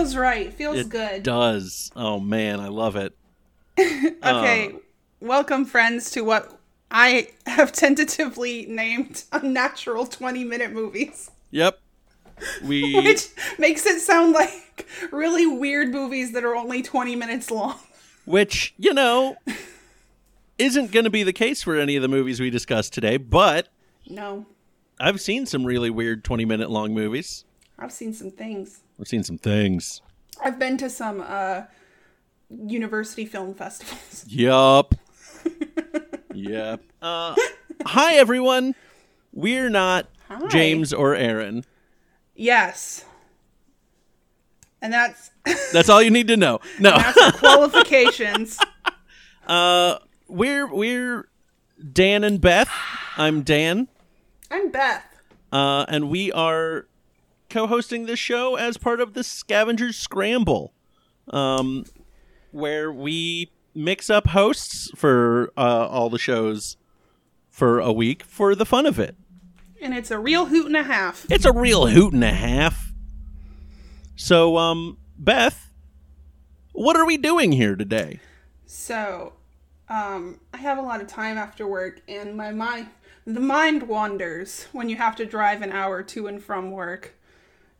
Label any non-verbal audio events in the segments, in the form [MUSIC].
feels right. Feels it good. does. Oh man, I love it. [LAUGHS] Okay, um, welcome friends to what I have [LAUGHS] tentatively named unnatural 20 minute movies, Yep. [LAUGHS] We which makes it sound like really weird movies that are only 20 minutes long. which, you know, isn't going to be the case for any of the movies we discussed today, but No, I've seen some really weird 20 minute long movies. I've seen some things. I've seen some things. I've been to some uh university film festivals. [LAUGHS] Yup. [LAUGHS] yep. Uh, hi, everyone. We're not Hi. James or Aaron. Yes. And that's [LAUGHS] That's all you need to know. No. that's the qualifications. Uh, we're we're Dan and Beth. I'm Dan, I'm Beth. uh, and we are co-hosting this show as part of the Scavengers Scramble, um, where we mix up hosts for uh, all the shows for a week for the fun of it. And it's a real hoot and a half. It's a real hoot and a half. So, um, Beth, what are we doing here today? So, um, I have a lot of time after work, and my mind, the mind wanders when you have to drive an hour to and from work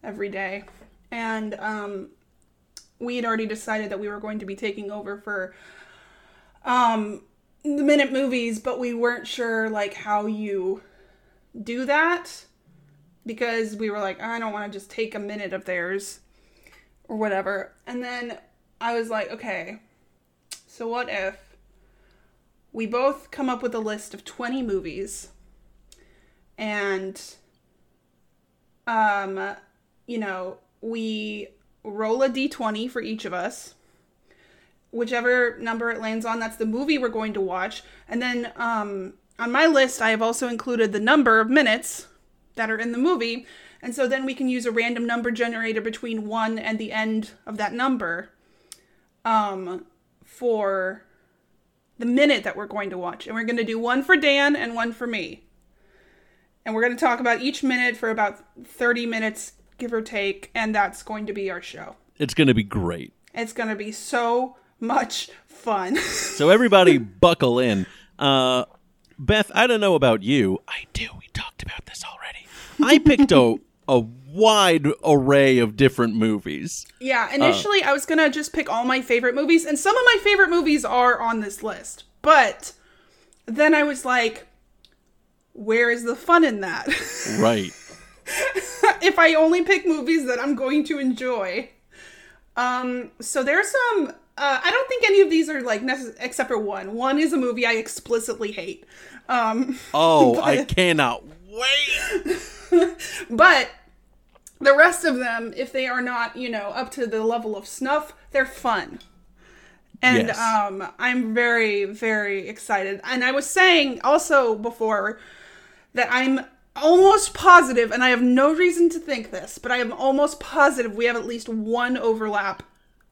every day. And um, we had already decided that we were going to be taking over for um, the minute movies, but we weren't sure like how you do that because we were like, I don't want to just take a minute of theirs or whatever. And then I was like, okay, so what if we both come up with a list of 20 movies and um you know, we roll a d20 for each of us. Whichever number it lands on, that's the movie we're going to watch. And then um on my list, I have also included the number of minutes that are in the movie. And so then we can use a random number generator between 1 and the end of that number um for the minute that we're going to watch. And we're going to do one for Dan and one for me. And we're going to talk about each minute for about 30 minutes, give or take. And that's going to be our show. It's going to be great. It's going to be so much fun. [LAUGHS] So everybody buckle in. Uh, Beth, I don't know about you. I do. We talked about this already. I picked a a wide array of different movies. yeah, initially I was going to just pick all my favorite movies. And some of my favorite movies are on this list. But then I was like, where is the fun in that? [LAUGHS] Right. [LAUGHS] if I only pick movies that I'm going to enjoy. Um, so there's some. Uh, I don't think any of these are like necess- except for one. One is a movie I explicitly hate. Um, [LAUGHS] Oh, I cannot wait. [LAUGHS] but the rest of them, if they are not, you know, up to the level of snuff, they're fun. And Yes. um, I'm very, very excited. And I was saying also before that I'm almost positive, and I have no reason to think this, but I am almost positive we have at least one overlap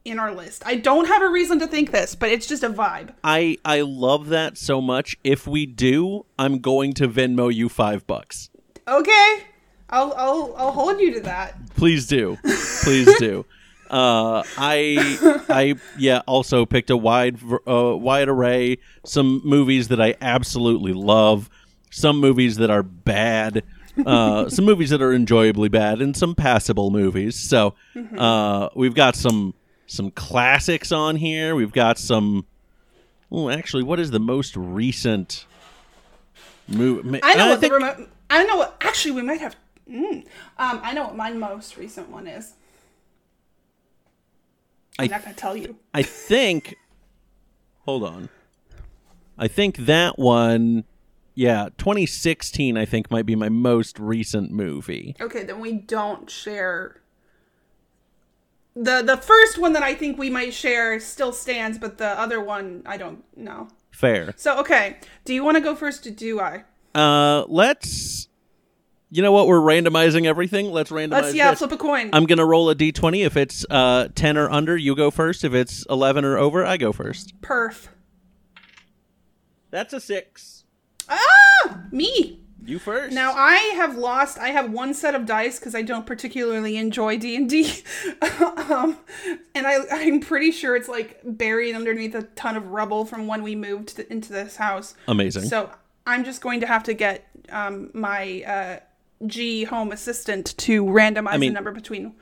in our list. I don't have a reason to think this, but it's just a vibe. I I love that so much. If we do, I'm going to Venmo you 5 bucks. Okay, I'll I'll I'll hold you to that. Please do. Please do. [LAUGHS] Uh, I I yeah also picked a wide uh, wide array some movies that I absolutely love some movies that are bad uh, [LAUGHS] some movies that are enjoyably bad and some passable movies so uh, we've got some some classics on here we've got some oh actually what is the most recent movie I know what think, the remote. I know what. Actually, we might have. Mm, um, I know what my most recent one is. I'm I not gonna tell you. I think. Hold on. I think that one. Yeah, 2016. I think might be my most recent movie. Okay, then we don't share. The the first one that I think we might share still stands, but the other one I don't know. Fair. So okay, do you want to go first? Or do I? Uh, let's. You know what? We're randomizing everything. Let's randomize. Let's yeah, this. flip a coin. I'm gonna roll a d20. If it's uh 10 or under, you go first. If it's 11 or over, I go first. Perf. That's a six. Ah, me. You first. Now I have lost. I have one set of dice because I don't particularly enjoy D and D, [LAUGHS] um, and I I'm pretty sure it's like buried underneath a ton of rubble from when we moved to, into this house. Amazing. So I'm just going to have to get um, my uh, G home assistant to randomize mean- the number between,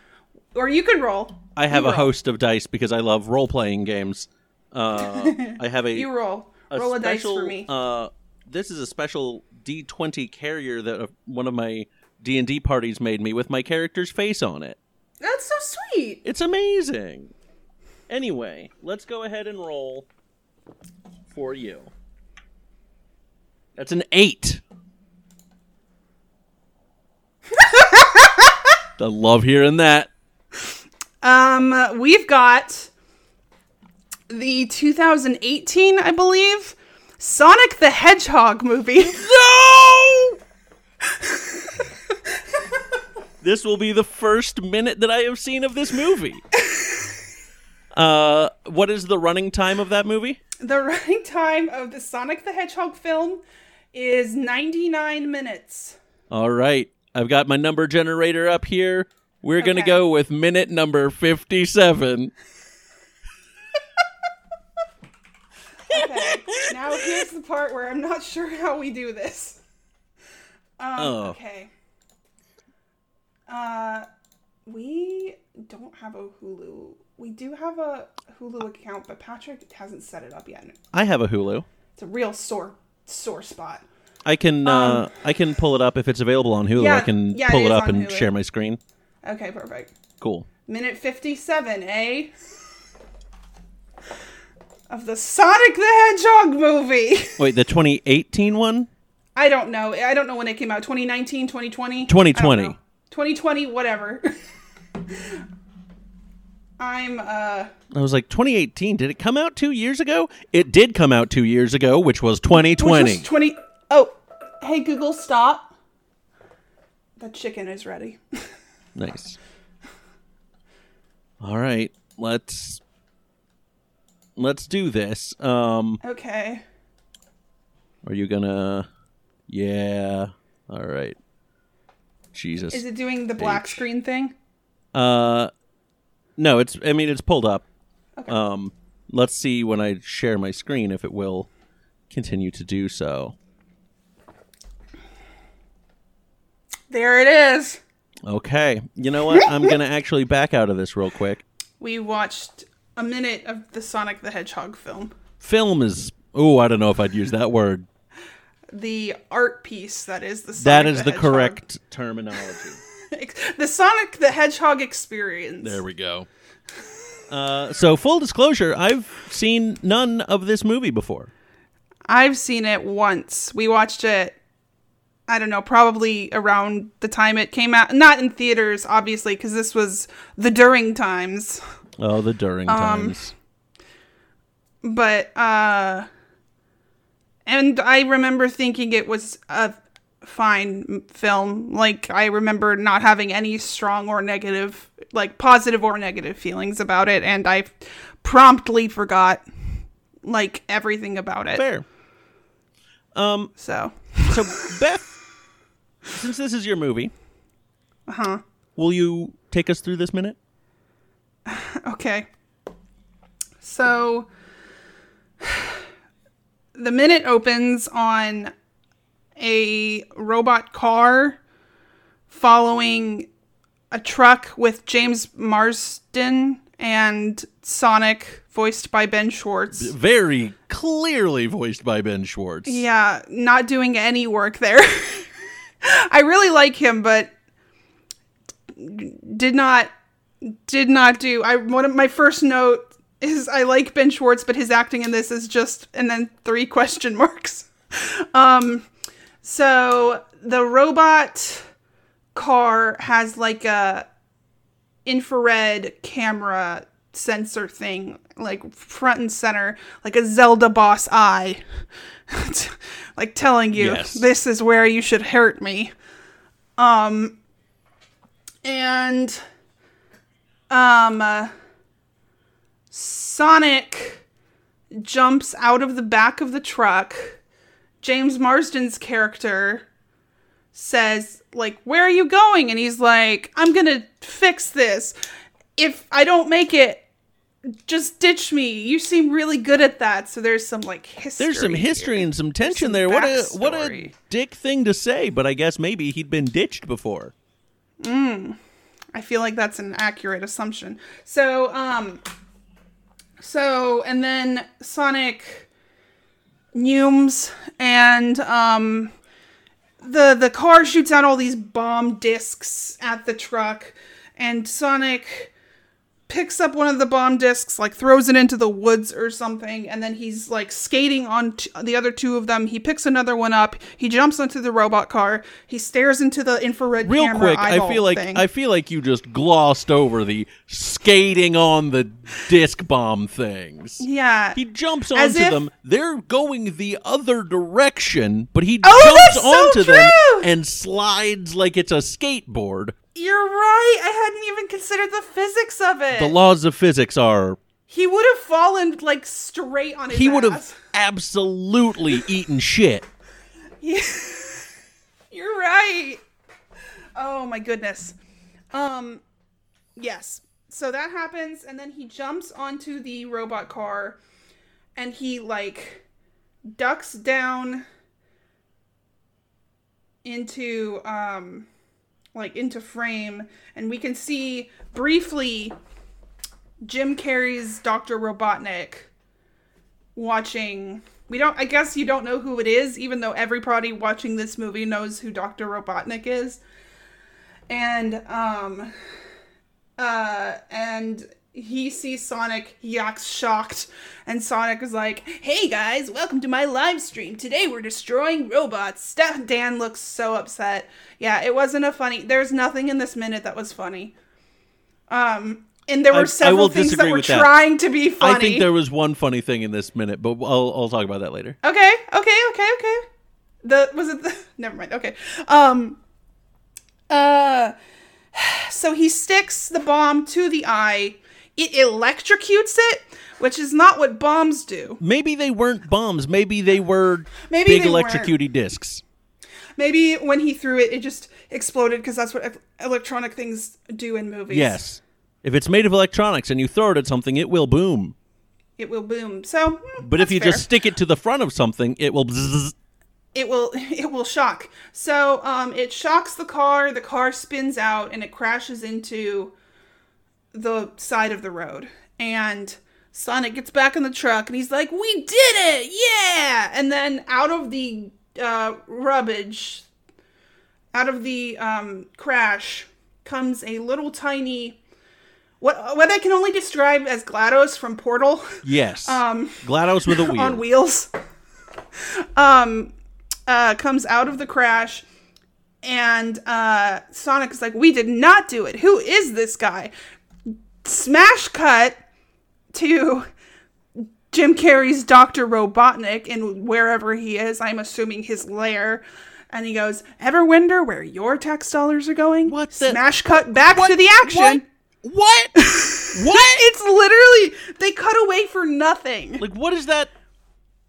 or you could roll. I have You a roll. host of dice because I love role playing games. Uh, [LAUGHS] I have a You roll. a roll a dice for me. Uh, this is a special D20 carrier that one of my D and D parties made me with my character's face on it. That's so sweet. It's amazing. Anyway, let's go ahead and roll for you. That's an eight. [LAUGHS] I love hearing that. Um, we've got the 2018, I believe, Sonic the Hedgehog movie. [LAUGHS] No! this will be the first minute that I have seen of this movie. Uh, what is the running time of that movie? the running time of the Sonic the Hedgehog film is 99 minutes. All right, I've got my number generator up here. We're gonna go with minute number fifty-seven. Okay, now here's the part where I'm not sure how we do this. Um, Oh. Okay. Uh, we don't have a Hulu. We do have a Hulu account, but Patrick hasn't set it up yet. I have a Hulu. It's a real sore sore spot. I can uh, I can pull it up if it's available on Hulu. Um, Yeah, I can yeah, pull it it up and Hulu. share my screen. Okay, perfect. Cool. Minute 57, eh? Of the Sonic the Hedgehog movie. [LAUGHS] Wait, the 2018 one? I don't know. I don't know when it came out. 2019, 2020? 2020. I don't know. 2020, whatever. [LAUGHS] I'm, uh, I was like, 2018. Did it come out two years ago? It did come out two years ago, which was which 2020. was 20. Oh, hey, Google, stop. The chicken is ready. [LAUGHS] Nice. All right, let's let's do this. Um, Okay. are you gonna? Yeah. All right. Jesus. Is it doing the black H. screen thing? Uh, no. It's. I mean, it's pulled up. Okay. Um, let's see when I share my screen if it will continue to do so. There it is. Okay. You know what? I'm gonna [LAUGHS] actually back out of this real quick. We watched a minute of the Sonic the Hedgehog film. Film is. Oh, I don't know if I'd use that word. The art piece that is the Sonic That is the, Hedgehog- correct terminology. [LAUGHS] the Sonic the Hedgehog experience. There we go. Uh, so, full disclosure, I've seen none of this movie before. I've seen it once. We watched it I don't know, probably around the time it came out. Not in theaters, obviously, because this was the during times. [LAUGHS] Oh, the during Um, times. But, uh, and I remember thinking it was a fine film. Like, I remember not having any strong or negative, like positive or negative feelings about it. And I promptly forgot, like, everything about it. Fair. Um, So, [LAUGHS] so Beth, since this is your movie, uh huh. will you take us through this minute? [SIGHS] Okay. So [SIGHS] the minute opens on a robot car following a truck with James Marsden and Sonic voiced by Ben Schwartz. Very clearly voiced by Ben Schwartz. Yeah, not doing any work there. [LAUGHS] I really like him, but did not did not do. I one of my first note is I like Ben Schwartz, but his acting in this is just and then three [LAUGHS] question marks. Um, so the robot car has like a infrared camera sensor thing like front and center like a zelda boss eye [LAUGHS] like telling you Yes. this is where you should hurt me um and um uh, sonic jumps out of the back of the truck james marsden's character says like, "Where are you going?" and he's like, "I'm going to fix this. If I don't make it, just ditch me. You seem really good at that." So there's some like history. There's some here. history and some tension some there. What a what a dick thing to say, but I guess maybe he'd been ditched before. I feel like that's an accurate assumption. So, um, so and then Sonic Neumes and um, the the car shoots out all these bomb discs at the truck, and Sonic picks up one of the bomb discs, like throws it into the woods or something, and then he's like skating on t- the other two of them. He picks another one up. He jumps onto the robot car. He stares into the infrared Real camera quick, I feel like thing. I feel like you just glossed over the skating on the disc bomb things. yeah. He jumps onto if- them. They're going the other direction, but he Oh, jumps that's so onto them and slides like it's a skateboard. You're right. I hadn't even considered the physics of it. The laws of physics are he would have fallen like straight on his he would have [LAUGHS] absolutely eaten shit. Yeah. [LAUGHS] You're right. Oh my goodness. Um yes. So that happens and then he jumps onto the robot car and he like ducks down into um like into frame and we can see briefly Jim Carrey's Dr. Robotnik watching we don't I guess you don't know who it is even though everybody watching this movie knows who Dr. Robotnik is. And um uh and he sees Sonic, he acts shocked, and Sonic is like, Hey guys, welcome to my live stream. Today we're destroying robots. Dan looks so upset. Yeah, it wasn't a funny there's nothing in this minute that was funny. Um and there were I several will things that were that. trying to be funny. I think there was one funny thing in this minute, but I'll, I'll talk about that later. Okay, okay, okay, okay. The was it the [LAUGHS] never mind. Okay. Um uh [SIGHS] so he sticks the bomb to the eye. It electrocutes it, which is not what bombs do. Maybe they weren't bombs. Maybe they were [LAUGHS] Maybe big they weren't. electrocuty discs. Maybe when he threw it, it just exploded because that's what electronic things do in movies. Yes. If it's made of electronics and you throw it at something, it will boom. it will boom. So, mm, But if you fair. just stick it to the front of something, it will. Bzzz. it will [LAUGHS] it will shock. So um, it shocks the car. The car spins out and it crashes into the side of the road. And Sonic gets back in the truck and he's like, "We did it! Yeah!" And then out of the uh, rubbish, out of the um, crash, comes a little tiny. What, what I can only describe as GLaDOS from Portal Yes. [LAUGHS] Um, GLaDOS with a [LAUGHS] wheel. on wheels [LAUGHS] um uh comes out of the crash and uh Sonic is like we did not do it who is this guy smash cut to Jim Carrey's Dr. Robotnik in wherever he is I'm assuming his lair and he goes ever wonder where your tax dollars are going What the- smash cut back What? to the action What? What? [LAUGHS] what? it's literally they cut away for nothing Like, what is that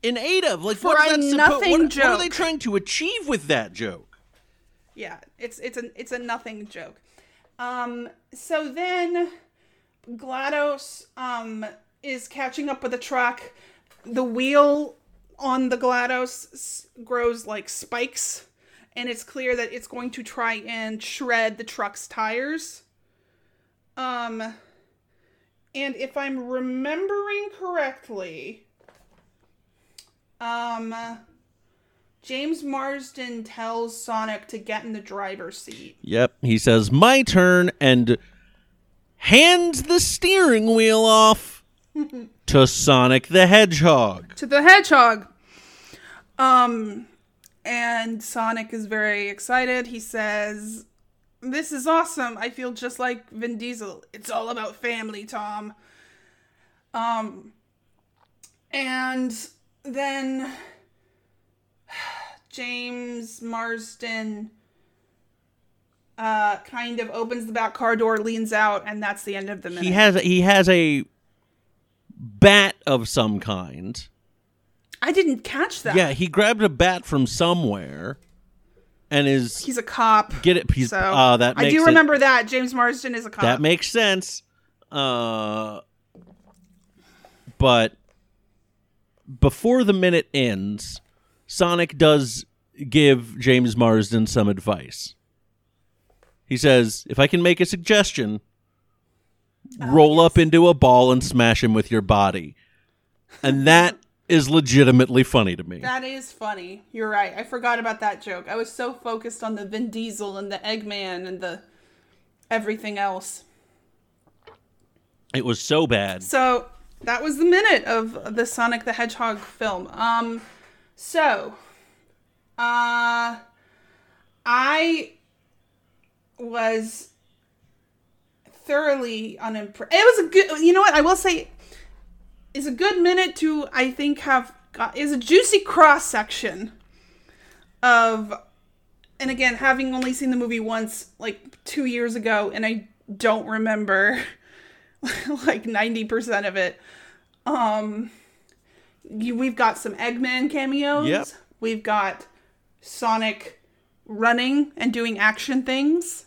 in aid of? Like, For what's a suppo- nothing what, what are they trying to achieve with that joke? Yeah, it's it's a it's a nothing joke. Um, so then Glados um is catching up with the truck. The wheel on the Glados grows like spikes, and it's clear that it's going to try and shred the truck's tires. Um, and if I'm remembering correctly, um. James Marsden tells Sonic to get in the driver's seat. Yep. He says, "My turn," and hands the steering wheel off to Sonic the Hedgehog. To the hedgehog. Um and Sonic is very excited. He says, "This is awesome. I feel just like Vin Diesel. It's all about family, Tom." Um and then [SIGHS] James Marsden uh kind of opens the back car door, leans out, and that's the end of the minute. He has he has a bat of some kind. I didn't catch that. Yeah, he grabbed a bat from somewhere. and is He's a cop. get it. He's So uh, that I do it- remember that James Marsden is a cop. that makes sense. Uh, but before the minute ends, Sonic does give James Marsden some advice. He says, "If I can make a suggestion, roll up into a ball and smash him with your body," and that is legitimately funny to me. That is funny. You're right. I forgot about that joke. I was so focused on the Vin Diesel and the Eggman and the everything else. It was so bad. So that was the minute of the Sonic the Hedgehog film. Um, so, uh, I was thoroughly unimpressed. It was a good. You know what? I will say, is a good minute to I think have got is a juicy cross section of, and again having only seen the movie once, like two years ago, and I don't remember [LAUGHS] like 90% of it. Um you, we've got some Eggman cameos. Yep. We've got Sonic running and doing action things.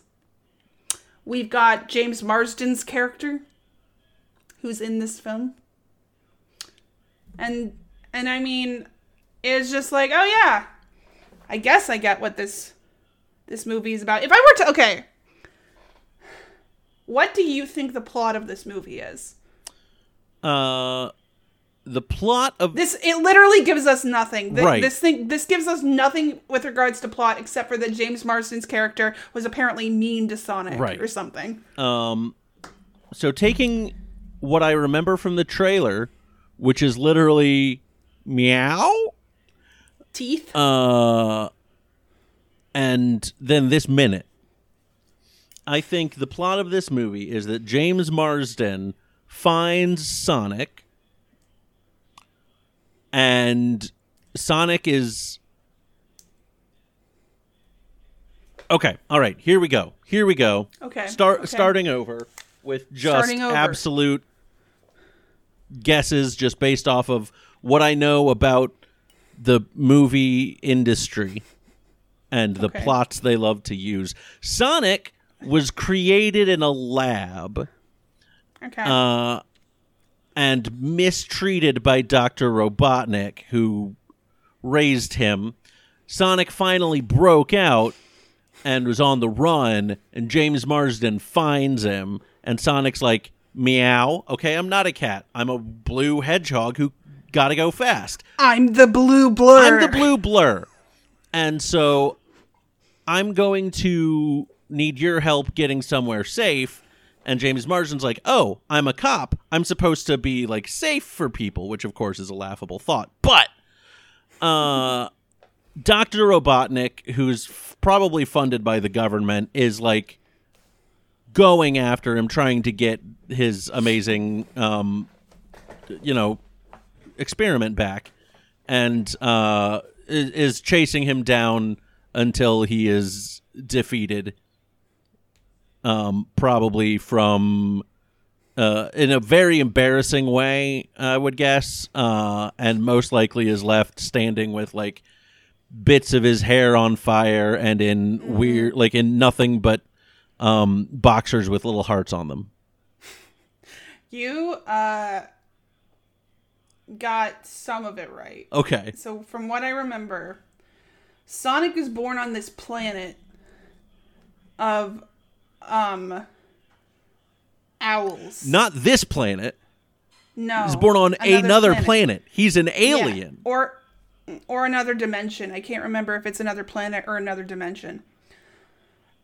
We've got James Marsden's character who's in this film. And and I mean it's just like, oh yeah. I guess I get what this this movie is about. If I were to okay, what do you think the plot of this movie is? Uh, the plot of This it literally gives us nothing. Th- Right. This thing this gives us nothing with regards to plot except for that James Marsden's character was apparently mean to Sonic Right. or something. Um, so taking what I remember from the trailer, which is literally meow, Teeth. uh, and then this minute, I think the plot of this movie is that James Marsden finds Sonic, and Sonic is. Okay, all right, here we go. Here we go. Okay, Start okay. starting over with just over. absolute guesses just based off of what I know about the movie industry and the Okay. plots they love to use. Sonic was created in a lab okay. uh, and mistreated by Dr. Robotnik, who raised him. Sonic finally broke out and was on the run, and James Marsden finds him, and Sonic's like, Meow. Okay, I'm not a cat. I'm a blue hedgehog who gotta go fast. I'm the blue blur. I'm the blue blur. And so I'm going to need your help getting somewhere safe. And James Marsden's like, oh, I'm a cop. I'm supposed to be like safe for people, which of course is a laughable thought. But uh, Dr. Robotnik, who's f- probably funded by the government, is like going after him, trying to get his amazing, um, you know, experiment back and uh, is, is chasing him down until he is defeated. Um, probably from uh, in a very embarrassing way, I would guess, uh, and most likely is left standing with like bits of his hair on fire and in weird, like in nothing but um, boxers with little hearts on them. You uh got some of it right. Okay, So from what I remember, Sonic is born on this planet of um owls. not this planet. no. He's born on another, planet. He's an Yeah. alien. Or or another dimension. I can't remember if it's another planet or another dimension.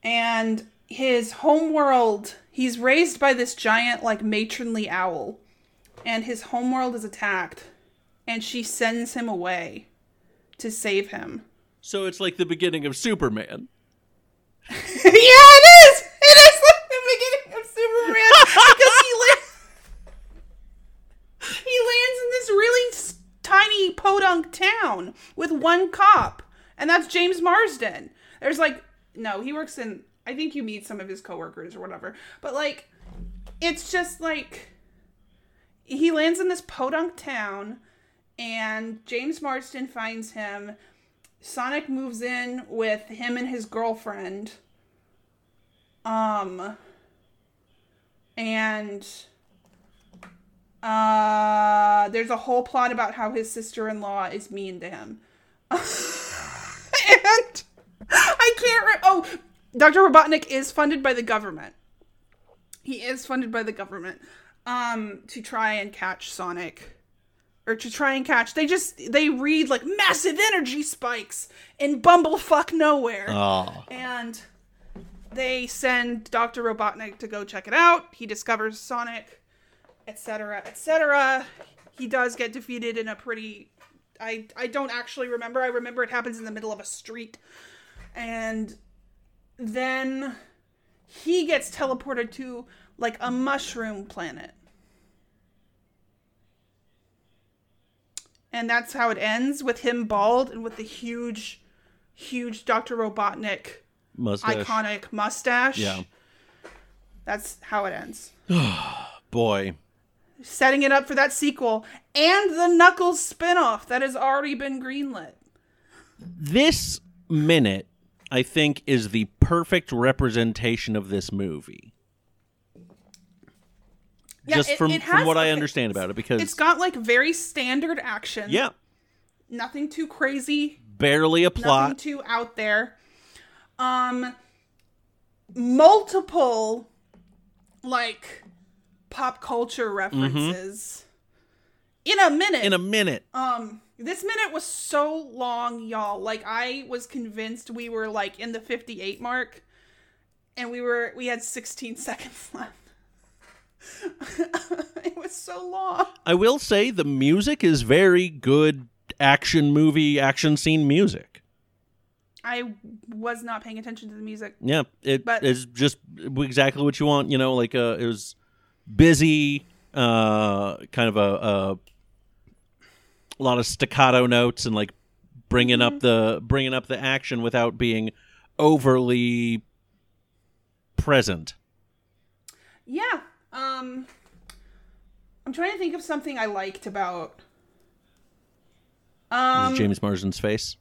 And his homeworld, he's raised by this giant like matronly owl. And his homeworld is attacked and she sends him away to save him. So it's like the beginning of Superman. [LAUGHS] yeah, it is. It is like the beginning of Superman because he lands. He lands in this really s- tiny podunk town with one cop, and that's James Marsden. There's like no, he works in. I think you meet some of his coworkers or whatever, but like, it's just like he lands in this podunk town, and James Marsden finds him Sonic moves in with him and his girlfriend. Um and uh there's a whole plot about how his sister-in-law is mean to him. [LAUGHS] and I can't re- Oh, Dr. Robotnik is funded by the government. He is funded by the government um to try and catch Sonic or to try and catch. They just they read like massive energy spikes in bumblefuck nowhere, Oh, and they send Doctor Robotnik to go check it out. He discovers Sonic, etc., etc. He does get defeated in a pretty. I I don't actually remember. I remember it happens in the middle of a street, and then he gets teleported to like a mushroom planet. and that's how it ends with him bald and with the huge, huge Doctor Robotnik mustache. iconic mustache. Yeah. that's how it ends. [SIGHS] Boy. Setting it up for that sequel and the Knuckles spinoff that has already been greenlit. This minute, I think, is the perfect representation of this movie. Yeah, Just it- from, it from has- what I understand about it, because It's got like very standard action. yeah, nothing too crazy. barely a nothing plot. too out there. Um, multiple like pop culture references in a minute. Mm-hmm. In a minute, um, this minute was so long, y'all. Like I was convinced we were like in the fifty-eight mark, and we were we had sixteen [LAUGHS] seconds left. [LAUGHS] it was so long. I will say the music is very good action movie, action scene music. I was not paying attention to the music. Yeah, it But- is just exactly what you want. You know, like uh, it was busy, uh, kind of a, a, a lot of staccato notes and like bringing Mm-hmm. up the bringing up the action without being overly present. Yeah. Um I'm trying to think of something I liked about um James Marsden's face.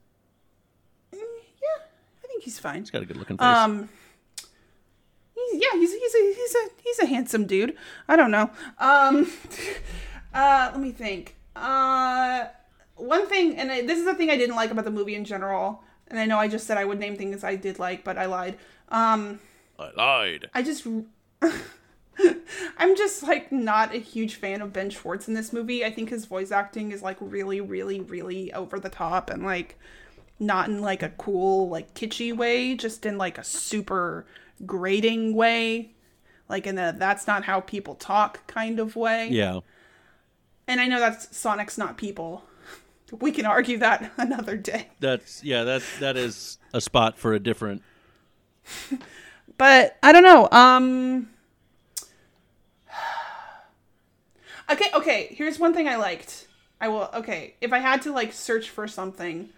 yeah, I think he's fine. He's got a good looking face. Um he's, yeah, he's he's a he's a he's a handsome dude. I don't know. Um [LAUGHS] uh let me think. Uh one thing and I, this is the thing I didn't like about the movie in general. And I know I just said I would name things I did like, but I lied. Um I lied. I just [LAUGHS] I'm just like not a huge fan of Ben Schwartz in this movie. I think his voice acting is like really really really over the top and like not in like a cool like kitschy way, just in like a super grating way. Like in a that's not how people talk kind of way. Yeah. And I know that's Sonic's not people. [LAUGHS] We can argue that [LAUGHS] another day. That's yeah, that's that is a spot for a different [LAUGHS] But I don't know. Um [SIGHS] Okay, okay, here's one thing I liked. I will okay, if I had to like search for something.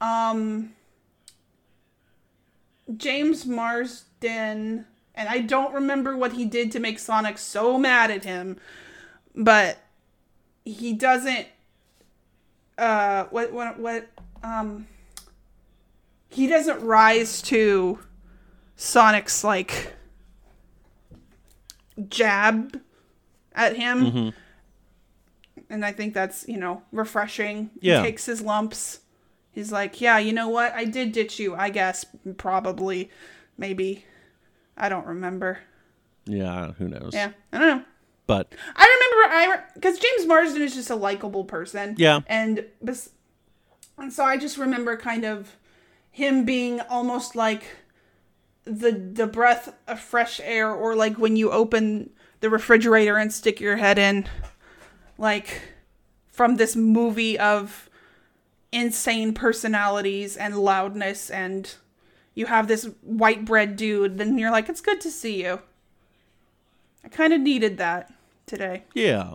Um James Marsden and I don't remember what he did to make Sonic so mad at him, but he doesn't uh what what what um he doesn't rise to Sonic's like jab at him. Mm-hmm. And I think that's, you know, refreshing. Yeah. He takes his lumps. He's like, "Yeah, you know what? I did ditch you, I guess. Probably. Maybe. I don't remember." Yeah, who knows? Yeah. I don't know. But I remember I because James Marsden is just a likable person. Yeah. and bes- and so I just remember kind of him being almost like the the breath of fresh air, or like when you open the refrigerator and stick your head in, like from this movie of insane personalities and loudness and you have this white bread dude then you're like it's good to see you. I kind of needed that today. Yeah.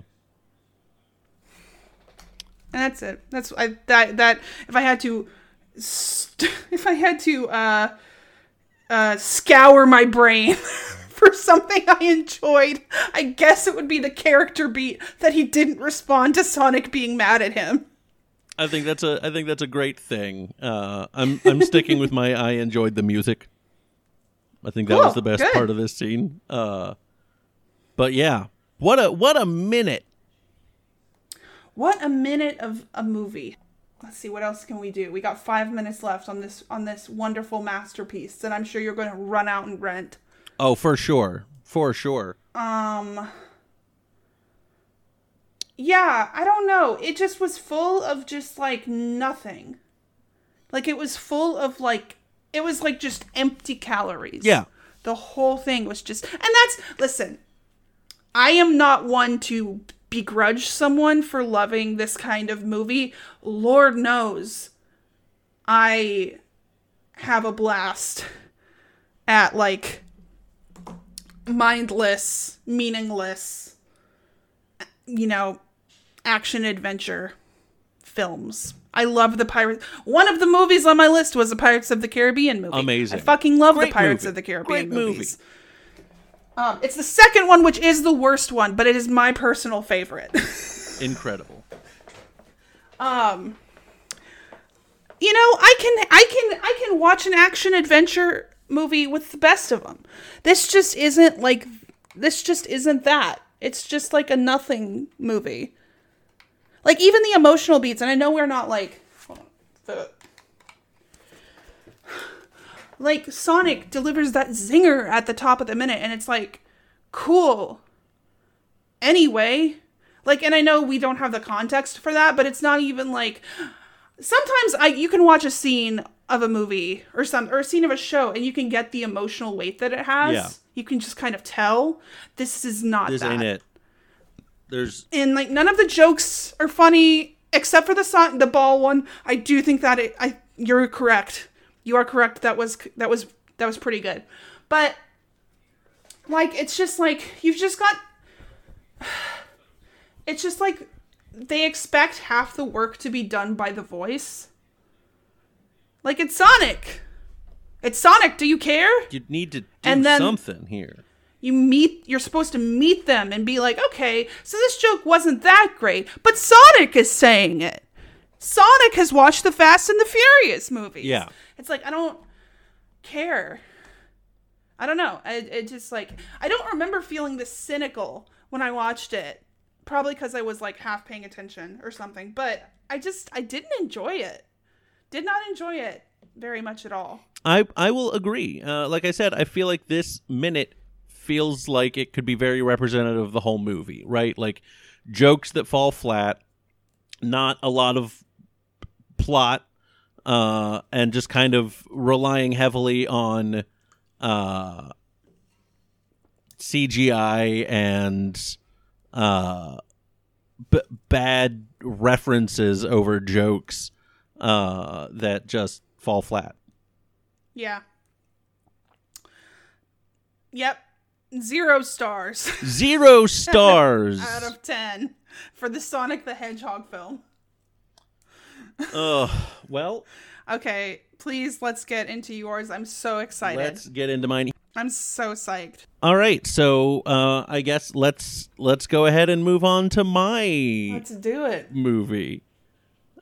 and that's it. That's I, that that if i had to st- [LAUGHS] if i had to uh uh scour my brain [LAUGHS] for something i enjoyed i guess it would be the character beat that he didn't respond to sonic being mad at him I think that's a I think that's a great thing. Uh, I'm I'm sticking with my I enjoyed the music. I think that was the best good. part of this scene. Uh, but yeah, what a what a minute. What a minute of a movie. Let's see what else can we do. We got 5 minutes left on this on this wonderful masterpiece and I'm sure you're going to run out and rent. Oh, for sure, for sure. Um Yeah, I don't know. It just was full of just like nothing. Like it was full of like it was like just empty calories. Yeah. The whole thing was just and that's listen. I am not one to begrudge someone for loving this kind of movie. Lord knows I have a blast at like mindless, meaningless, you know, action adventure films. I love the Pirates. One of the movies on my list was the Pirates of the Caribbean movie. Amazing. I fucking love Great the Pirates movie. of the Caribbean Great movie. movies. Um, it's the second one, which is the worst one, but it is my personal favorite. [LAUGHS] Incredible. um, you know, I can, I can, I can watch an action adventure movie with the best of them. This just isn't like, this just isn't that. It's just like a nothing movie. Like even the emotional beats, and I know we're not like, hold on, the- like Sonic delivers that zinger at the top of the minute, and it's like, cool. Anyway, like, and I know we don't have the context for that, but it's not even like. Sometimes I you can watch a scene of a movie or some or a scene of a show, and you can get the emotional weight that it has. Yeah. You can just kind of tell this is not This that ain't it. There's and like none of the jokes are funny except for the song the ball one. I do think that it i you're correct. You are correct. That was that was that was pretty good. But like it's just like you've just got [SIGHS] it's just like they expect half the work to be done by the voice. Like it's sonic. It's sonic. Do you care? You need to do And then- something here. You meet you're supposed to meet them and be like okay so this joke wasn't that great but sonic is saying it. Sonic has watched the fast and the furious movies. Yeah. it's like i don't care. I don't know. I, it just like i don't remember feeling this cynical when i watched it probably because i was like half paying attention or something but i just i didn't enjoy it. Did not enjoy it very much at all. I I will agree. Uh, like I said, I feel like this minute feels like it could be very representative of the whole movie, right? Like jokes that fall flat, not a lot of plot, uh, and just kind of relying heavily on uh, CGI and uh, b- bad references over jokes uh, that just fall flat. Yeah. Yep. Zero stars Zero stars. [LAUGHS] out of 10 for the Sonic the Hedgehog film. Ugh. Well, Okay, please let's get into yours. I'm so excited. let's get into mine. I'm so psyched. All right, so uh, I guess let's let's go ahead and move on to my Let's do it. movie.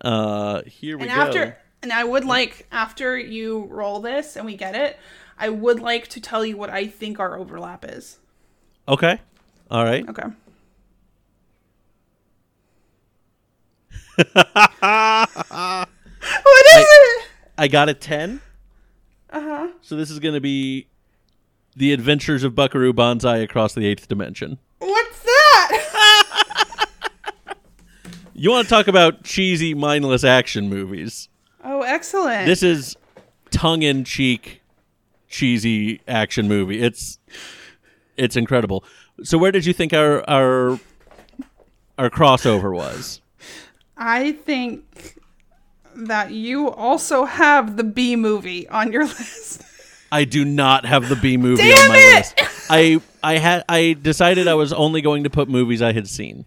Uh, here we And go. after and I would like after you roll this and we get it, I would like to tell you what I think our overlap is. Okay. All right. Okay. [LAUGHS] what is it? I got a ten. Uh-huh. So this is going to be the Adventures of Buckaroo Banzai across the eighth dimension. What's that? [LAUGHS] You want to talk about cheesy, mindless action movies? oh, excellent. This is tongue-in-cheek, cheesy action movie. It's it's incredible. So where did you think our our our crossover was? I think that you also have the Bee Movie on your [LAUGHS] list. I do not have the Bee Movie Damn on my it! list. I I had I decided I was only going to put movies I had seen.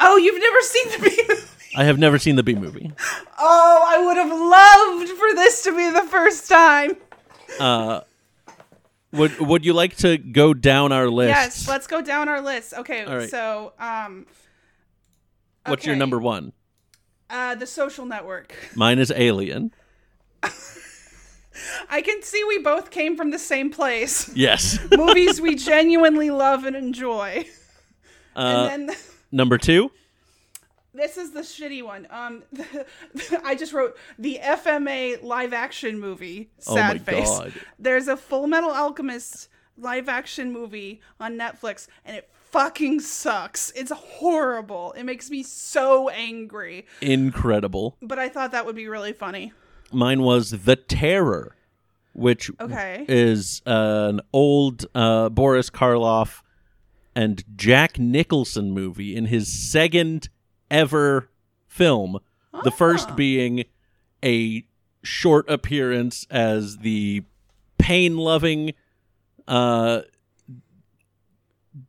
Oh, you've never seen the B [LAUGHS] movie? I have never seen the Bee Movie. Oh, I would have loved for this to be the first time. Would Would you like to go down our list? Yes, let's go down our list. Okay, right. so um What's your number one? Uh, the Social Network. [LAUGHS] Mine is Alien. I can see we both came from the same place. [LAUGHS] Yes. Movies we genuinely love and enjoy. Uh, and then number two. This is the shitty one. Um, [LAUGHS] I just wrote the FMA live action movie. Oh Sad my face. God. There's a Full Metal Alchemist live action movie on Netflix, and it fucking sucks. It's horrible. It makes me so angry. Incredible. But I thought that would be really funny. Mine was The Terror, which Okay. is an old uh, Boris Karloff and Jack Nicholson movie in his second ever film. The first being a short appearance as the pain loving uh,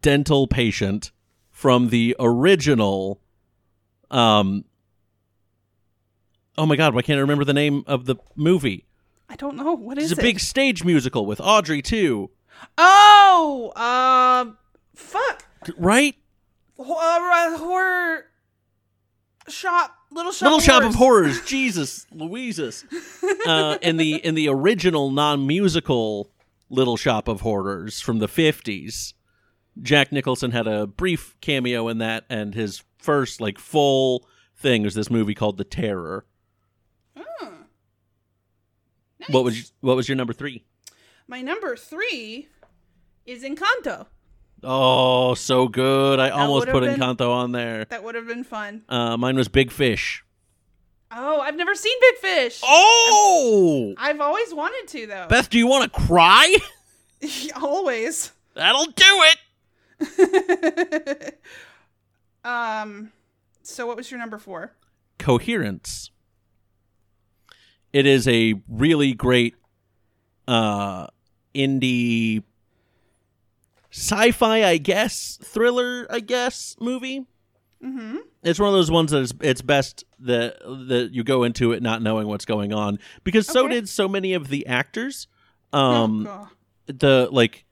dental patient from the original um oh my god why can't i remember the name of the movie I don't know what is it's a it. big stage musical with audrey II Oh, um, fuck. right Ho- horror shop, little shop. little of shop of horrors. horrors [LAUGHS] jesus louises uh in the in the original non-musical little shop of horrors from the 50s jack nicholson had a brief cameo in that and his first like full thing was this movie called the terror what was what was your number three? My number three is Encanto. Oh, so good. I almost would've put been- Encanto on there. That would have been fun. Uh, mine was Big Fish. Oh, I've never seen Big Fish. Oh, I've always wanted to though. Beth, do you want to cry? [LAUGHS] always. That'll do it. [LAUGHS] um. So, what was your number four? Coherence. It is a really great uh indie sci-fi, I guess, thriller, I guess, movie. Mm-hmm. It's one of those ones that is it's best that that you go into it not knowing what's going on because so Okay. did so many of the actors. Um, oh, the like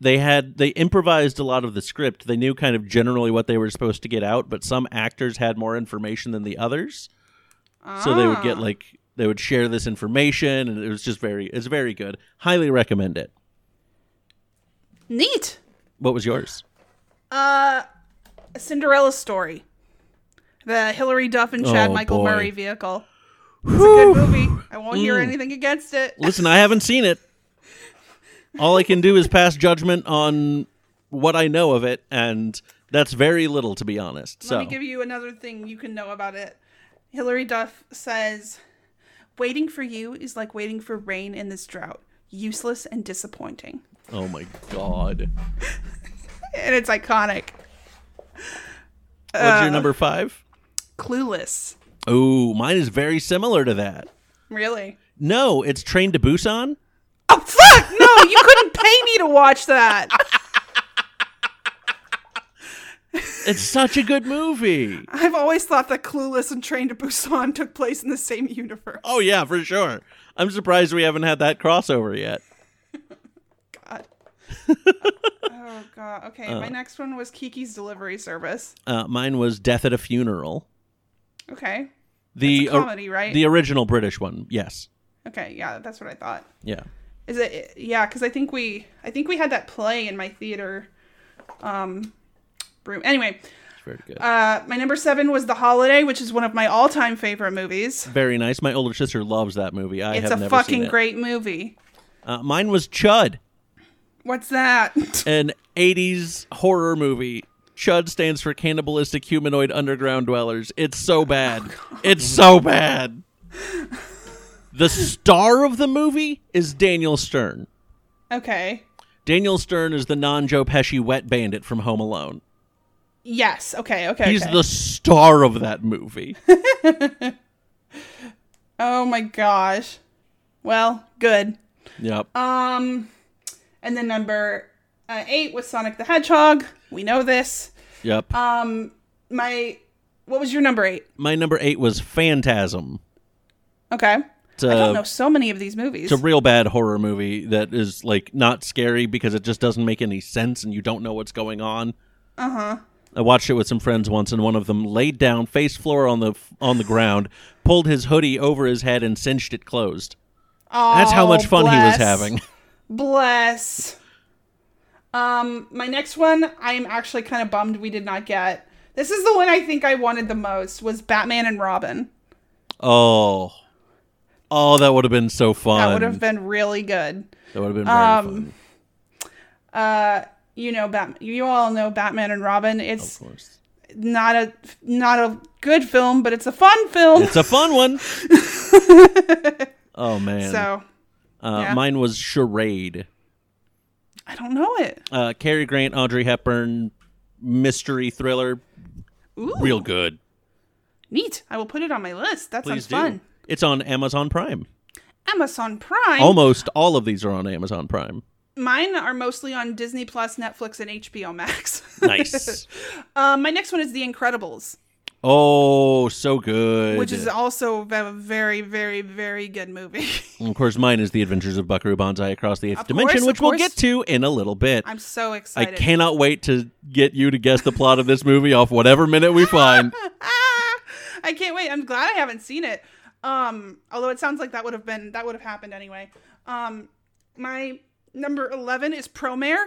they had they improvised a lot of the script. They knew kind of generally what they were supposed to get out, but some actors had more information than the others, so they would get Ah. like they would share this information, and it was just very it's very good. Highly recommend it. Neat. What was yours? Uh, a Cinderella story. The Hilary Duff and Chad Oh, Michael boy. Murray vehicle. It's a good movie. I won't hear Mm. anything against it. Listen, I haven't seen it. All I can do is pass judgment on what I know of it, and that's very little, to be honest. So Let me give you another thing you can know about it. Hilary Duff says, "Waiting for you is like waiting for rain in this drought. Useless and disappointing." Oh my god. [LAUGHS] And it's iconic. What's Uh, your number five? Clueless. Oh, mine is very similar to that. Really? No, it's Train to Busan. Oh fuck! No, you couldn't pay me to watch that. [LAUGHS] It's such a good movie. I've always thought that Clueless and Train to Busan took place in the same universe. Oh yeah, for sure. I'm surprised we haven't had that crossover yet. Oh god. Okay, my next one was Kiki's Delivery Service. Uh, mine was Death at a Funeral. Okay. The comedy, right? the original British one. Yes. Okay, yeah, that's what I thought. Yeah. Is it? Yeah, because I think we, I think we had that play in my theater, um, room. Anyway, very good. uh, my number seven was The Holiday, which is one of my all-time favorite movies. very nice. My older sister loves that movie. I It's have a never seen fucking great movie. Uh, mine was Chud, What's that? [LAUGHS] an 80s horror movie. Chud stands for cannibalistic humanoid underground dwellers. It's so bad. it's so bad. The star of the movie is Daniel Stern. okay. Daniel Stern is the non Joe Pesci wet bandit from Home Alone. Yes. Okay. Okay. He's okay. the star of that movie. [LAUGHS] Oh my gosh. Well, good. yep. Um, and then number uh, eight was Sonic the Hedgehog. We know this. Yep. Um, my what was your number eight? My number eight was Phantasm. Okay. It's I don't know so many of these movies. it's a real bad horror movie that is like not scary because it just doesn't make any sense and you don't know what's going on. Uh huh. I watched it with some friends once, and one of them laid down face floor on the on the ground, pulled his hoodie over his head, and cinched it closed. Oh, That's how much Oh, fun he was having. [LAUGHS] Bless. Um, my next one, I'm actually kind of bummed we did not get. This is the one I think I wanted the most was Batman and Robin. Oh, oh, that would have been so fun. That would have been really good. That would have been um, fun. Uh, you know, Bat. You all know Batman and Robin. It's Of course, not a not a good film, but it's a fun film. it's a fun one. [LAUGHS] oh man. so uh, yeah. mine was Charade. I don't know it. Uh, Cary Grant, Audrey Hepburn, mystery thriller, Ooh, real good. neat. I will put it on my list. That Please sounds do. fun. It's on Amazon Prime. Amazon Prime. Almost all of these are on Amazon Prime. Mine are mostly on Disney Plus, Netflix, and HBO Max. [LAUGHS] Nice. um, my next one is The Incredibles, oh, so good. which is also a very, very, very good movie. [LAUGHS] Of course, mine is The Adventures of Buckaroo Banzai Across the Eighth Of Dimension, course, which we'll get to in a little bit. I'm so excited. I cannot wait to get you to guess the plot of this movie off whatever minute we find. [LAUGHS] I can't wait. I'm glad I haven't seen it. Um, although it sounds like that would have been that would have happened anyway. Um, my number eleven is Promare.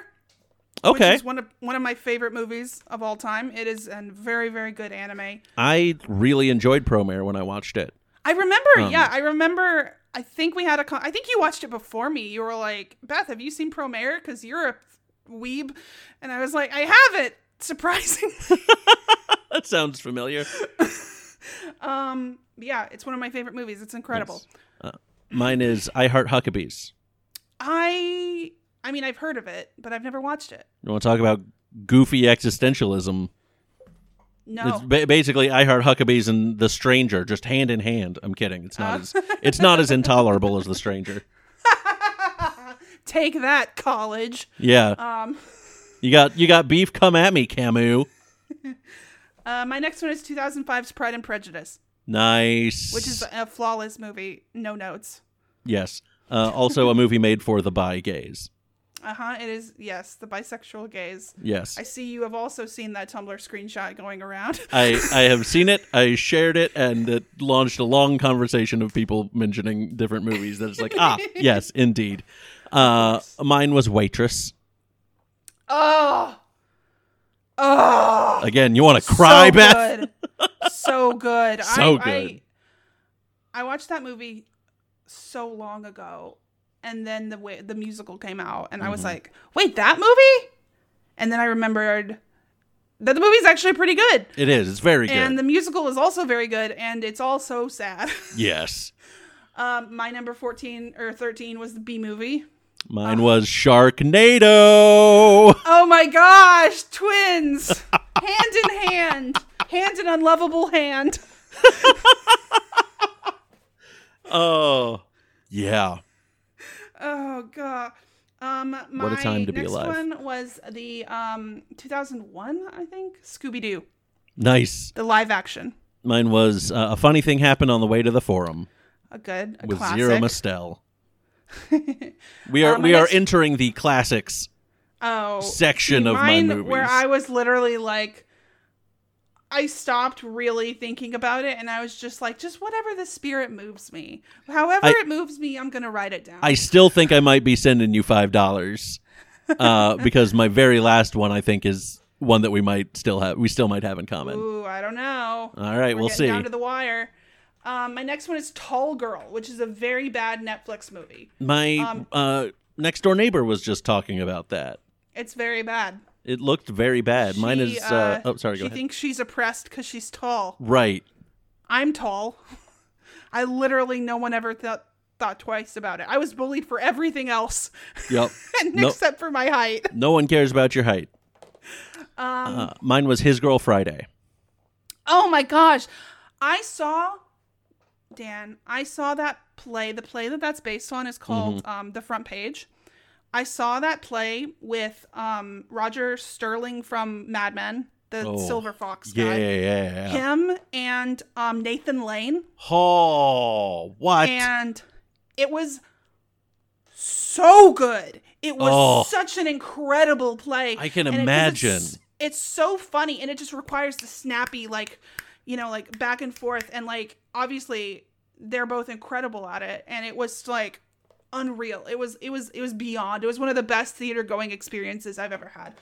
Okay. Which is one of one of my favorite movies of all time. It is a very very good anime. I really enjoyed Promare when I watched it. I remember, Um, yeah, I remember. I think we had a. Con- I think you watched it before me. You were like, Beth, have you seen Promare? Because you're a weeb, and I was like, I have it. [LAUGHS] Surprising. [LAUGHS] That sounds familiar. [LAUGHS] um, yeah, it's one of my favorite movies. It's incredible. Mine is I Heart Huckabees. I, I mean, I've heard of it, but I've never watched it. You want to talk about goofy existentialism? No, It's ba- basically I Heart Huckabees and The Stranger, just hand in hand. I'm kidding. It's not as it's not as intolerable as The Stranger. [LAUGHS] take that, college. Yeah, Um, you got you got beef. Come at me, Camus. [LAUGHS] uh, my next one is 2005's Pride and Prejudice, Nice. which is a flawless movie. No notes. yes. Uh, also a movie made for the bi gays. Uh huh. It is yes, the bisexual gaze. Yes. I see you have also seen that Tumblr screenshot going around. [LAUGHS] I, I have seen it. I shared it, and it launched a long conversation of people mentioning different movies. That it's like, ah, [LAUGHS] yes, indeed. Uh, mine was Waitress. oh, oh, Again, you want to cry, so Beth? Good. so good. [LAUGHS] So I, good. I, I watched that movie so long ago, and then the way the musical came out, and I Mm-hmm. was like, "Wait, that movie?" And then I remembered that the movie's actually pretty good, It is. It's very good. and the musical is also very good, and it's all so sad. [LAUGHS] yes. um, my number fourteen or thirteen was the Bee Movie. Mine was Sharknado. [LAUGHS] Oh my gosh, twins, hand in hand, hand in unlovable hand. [LAUGHS] Oh, yeah. Oh god. Um, my What a time to be alive. one was the um 2001, I think, Scooby Doo, Nice. the live action. Mine was uh, a funny thing happened on the way to the forum A good, a with classic. Zero Mostel. We are [LAUGHS] my we are entering the classics. oh, section see, of my movies. where I was literally like, I stopped really thinking about it, and I was just like, just whatever the spirit moves me, however I- it moves me, I'm gonna write it down. I still think I might be sending you five dollars uh, [LAUGHS] because my very last one I think is one that we might still have. We still might have in common. Ooh, I don't know. All right, we'll see. Down to the wire. Um, my next one is Tall Girl, which is a very bad Netflix movie. My um, uh, next door neighbor was just talking about that. It's very bad. It looked very bad. Mine She, is. Uh, oh, sorry. She Go ahead. thinks she's oppressed because she's tall. right. I'm tall. [LAUGHS] I literally, no one ever thought thought twice about it. I was bullied for everything else, Yep. [LAUGHS] No- except for my height. No one cares about your height. Um, Uh, mine was His Girl Friday. oh my gosh, I saw Dan. I saw that play. The play that that's based on is called Mm-hmm. um, The Front Page. I saw that play with um, Roger Sterling from Mad Men, the Oh, Silver Fox guy. yeah, yeah. yeah. Him and um, Nathan Lane. Oh, what? and it was so good. It was Oh. such an incredible play. I can And it- imagine. It's, it's so funny and it just requires the snappy like you know like back and forth and like obviously they're both incredible at it and it was like unreal. It was it was it was beyond. It was one of the best theater going experiences i've ever had.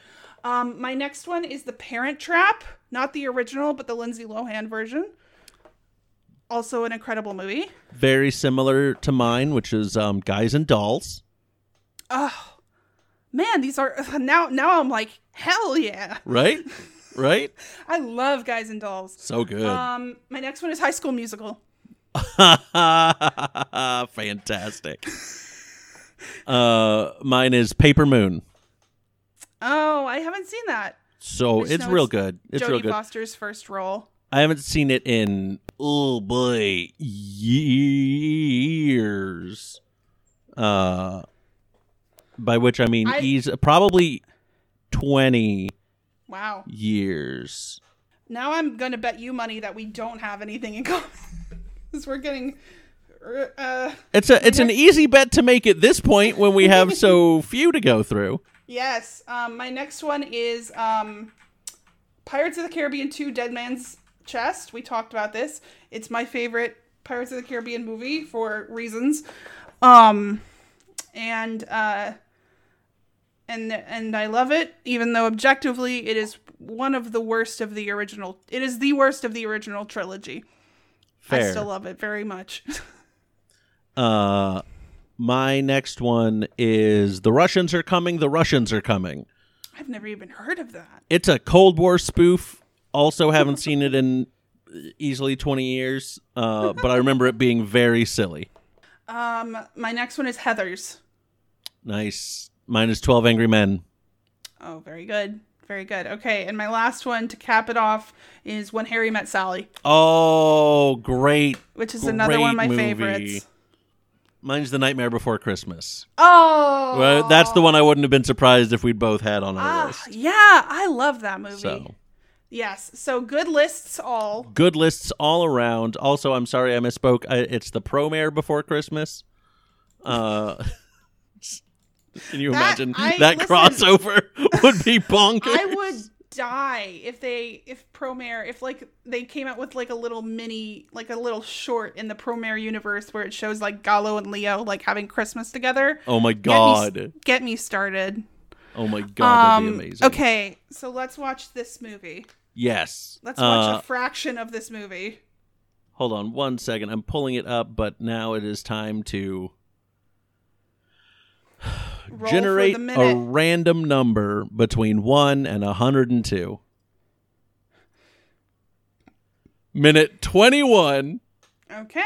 Um my next one is the parent trap. Not the original but the lindsay lohan version. Also an incredible movie. Very similar to mine, which is um, Guys and Dolls. oh man these are [LAUGHS] now now i'm like hell yeah. Right? [LAUGHS] right? i love guys and dolls. So good. um my next one is high school musical [LAUGHS] Fantastic. Uh, mine is Paper Moon. oh i haven't seen that So it's real it's good. It's jodie real good. foster's first role I haven't seen it in oh boy years. Uh, by which I mean I- he's probably twenty wow years. now i'm gonna bet you money that we don't have anything in common [LAUGHS] because we're getting uh It's a it's an easy bet to make at this point when we have so [LAUGHS] few to go through. yes um my next one is um pirates of the caribbean 2 dead man's chest we talked about this it's my favorite pirates of the caribbean movie for reasons um and uh and and I love it, even though objectively it is one of the worst of the original. It is the worst of the original trilogy. I still love it very much. [LAUGHS] Uh, my next one is the Russians are coming. The Russians are coming. I've never even heard of that. It's a Cold War spoof. Also, haven't [LAUGHS] seen it in easily twenty years. Uh, but I remember it being very silly. Um, my next one is Heather's. Nice. Mine is Twelve Angry Men. Oh, very good, very good. Okay, and my last one to cap it off is When Harry Met Sally, Oh, great! which is another one of my movie. favorites. Mine's The Nightmare Before Christmas. Oh, Well, that's the one I wouldn't have been surprised if we'd both had on our Ah, list. yeah, I love that movie. So Yes, so good lists all. good lists all around. Also, I'm sorry I misspoke. I, it's the Promare Before Christmas. Uh, [LAUGHS] [LAUGHS] can you That- imagine I- that listen. crossover [LAUGHS] would be bonkers? I would die if they if Promare if like they came out with like a little mini like a little short in the Promare universe where it shows like Galo and Lio like having Christmas together. Oh my Get me- god! Get me started. Oh my god! Um, that'd be amazing. Okay, so let's watch this movie. Yes. Let's watch Uh, a fraction of this movie. Hold on one second. I'm pulling it up, but now it is time to Roll generate a random number between 1 and 102. Minute 21. Okay.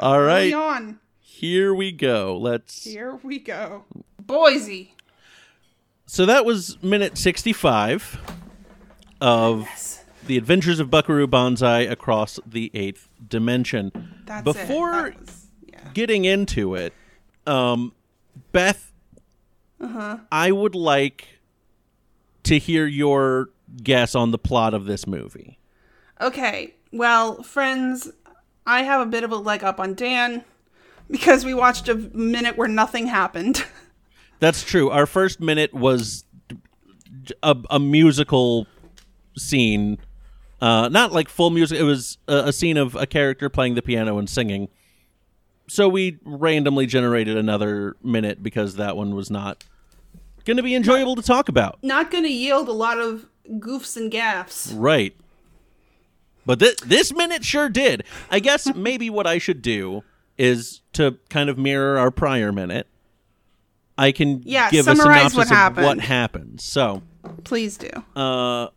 All right. on. Here we go. Let's Here we go. Boise. So that was minute 65 of Yes. The Adventures of Buckaroo Banzai across the 8th dimension. That's Before it. Was, yeah. getting into it, um, Beth, Uh-huh. I would like to hear your guess on the plot of this movie. Okay, well, friends, I have a bit of a leg up on Dan because we watched a minute where nothing happened. [LAUGHS] That's true. Our first minute was a, a musical scene. Uh, not like full music. It was a, a scene of a character playing the piano and singing. So we randomly generated another minute because that one was not going to be enjoyable to talk about. Not going to yield a lot of goofs and gaffs. Right. But th- this minute sure did. I guess [LAUGHS] maybe what I should do is to kind of mirror our prior minute. I can Yeah, give a synopsis what of happened. what happens. So, Please do. uh,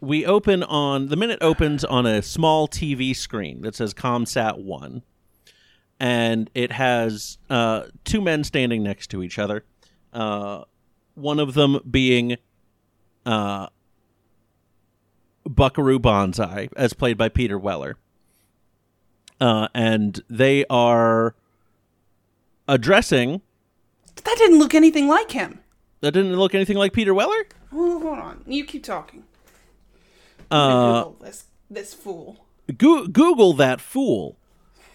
we open on the minute opens on a small TV screen that says ComSat One, and it has uh, two men standing next to each other. Uh, one of them being uh, Buckaroo Banzai, as played by Peter Weller, uh, and they are addressing. That didn't look anything like him. That didn't look anything like Peter Weller. Hold hold on. You keep talking. Uh, Google this this fool. Go- Google that fool.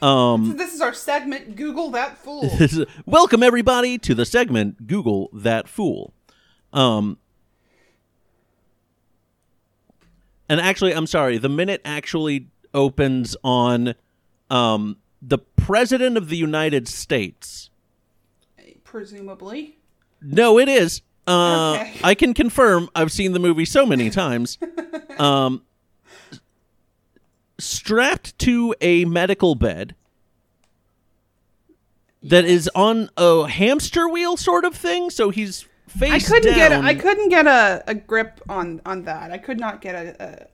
Um, This is our segment. Google that fool. [LAUGHS] welcome everybody to the segment Google that fool. Um, and actually, I'm sorry. The minute actually opens on um, the president of the United States. Presumably. No, it is. Uh, Okay. I can confirm. I've seen the movie so many times. [LAUGHS] um, strapped to a medical bed that is on a hamster wheel sort of thing. So he's face I couldn't down. get a, I couldn't get a, a grip on on that. I could not get a, a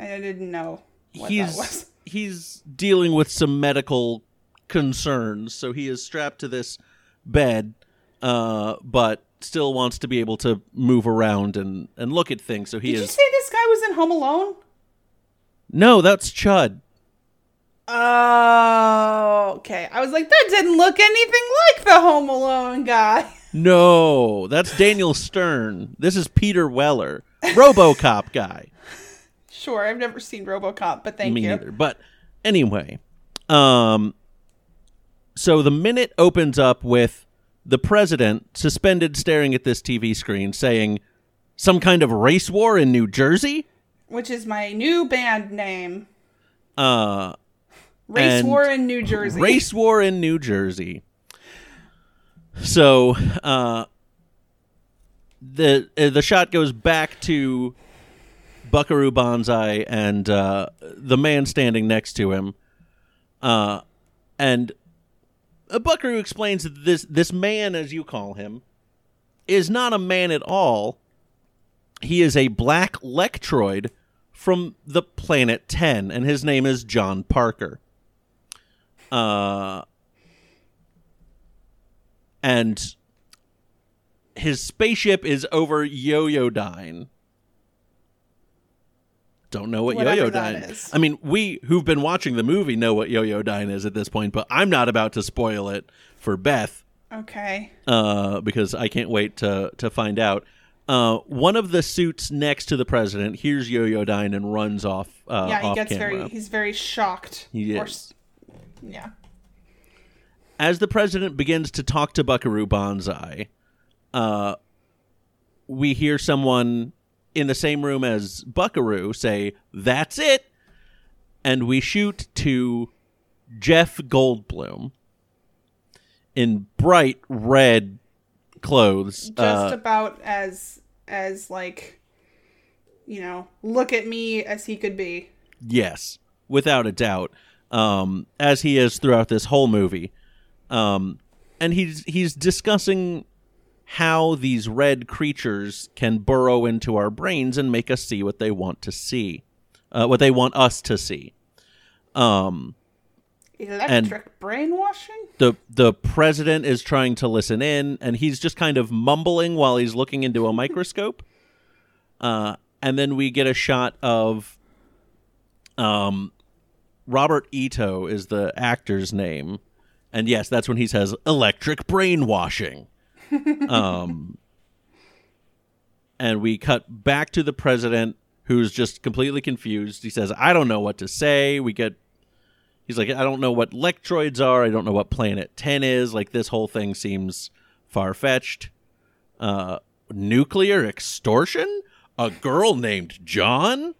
I, I didn't know he's was. [LAUGHS] he's dealing with some medical concerns, so he is strapped to this bed, uh, but still wants to be able to move around and and look at things. So he Did you say this guy was in Home Alone? No, that's Chud. Oh, okay. I was like, that didn't look anything like the Home Alone guy. [LAUGHS] No, that's Daniel Stern. This is Peter Weller, RoboCop guy. Sure, I've never seen RoboCop, but thank Me you. neither. But anyway, um, so the minute opens up with the president suspended staring at this TV screen saying some kind of race war in New Jersey. Which is my new band name, Uh, Race War in New Jersey. race war in New Jersey. So, uh, the uh, the shot goes back to Buckaroo Banzai and uh, the man standing next to him, uh, and uh, Buckaroo explains that this this man, as you call him, is not a man at all. He is a black lectroid from the planet Ten, and his name is John Parker. Uh, and his spaceship is over Yoyodyne. Don't know what Whatever Yoyodyne that is. I mean, we who've been watching the movie know what Yoyodyne is at this point, but I'm not about to spoil it for Beth Okay. uh, because I can't wait to to find out. Uh, one of the suits next to the president hears Yoyodyne and runs off. Uh, yeah, he off gets camera. very he's very shocked. He Or is. s- yeah. as the president begins to talk to Buckaroo Banzai, uh, we hear someone in the same room as Buckaroo say, That's it. And we shoot to Jeff Goldblum in bright red clothes. Just uh, about as as like you know, look at me as he could be. Yes, without a doubt. Um, as he is throughout this whole movie. Um, and he's he's discussing how these red creatures can burrow into our brains and make us see what they want to see, uh, what they want us to see. Um, Electric brainwashing? the the president is trying to listen in, and he's just kind of mumbling while he's looking into a microscope. [LAUGHS] Uh, and then we get a shot of, um, Robert Ito is the actor's name, and yes, that's when he says electric brainwashing. [LAUGHS] um, and we cut back to the president, who's just completely confused. He says, "I don't know what to say." We get He's like, I don't know what lectroids are. I don't know what Planet 10 is. Like, this whole thing seems far fetched. Uh, nuclear extortion? A girl named John?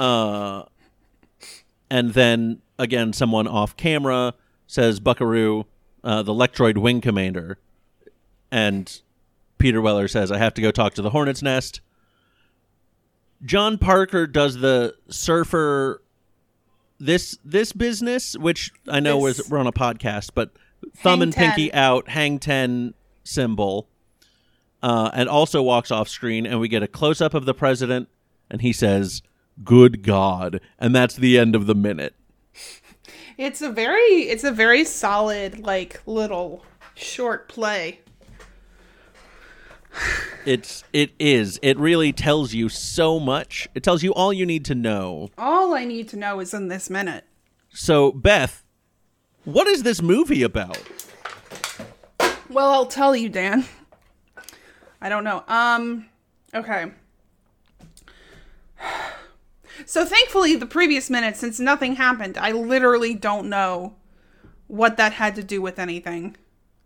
Uh, and then, again, someone off camera says, Buckaroo, uh, the Lectroid Wing Commander. And Peter Weller says, I have to go talk to the Hornet's Nest. John Parker does the surfer this this business, which I know This- we're on a podcast, but thumb Hang and pinky out, hang ten symbol, uh, and also walks off screen, and we get a close up of the president, and he says, "Good God," and that's the end of the minute. It's a very it's a very solid like little short play. It's it is it really tells you so much. It tells you all you need to know. All I need to know is in this minute. So Beth, what is this movie about? Well, I'll tell you, Dan. I don't know. Um okay. So thankfully the previous minute since nothing happened, I literally don't know what that had to do with anything.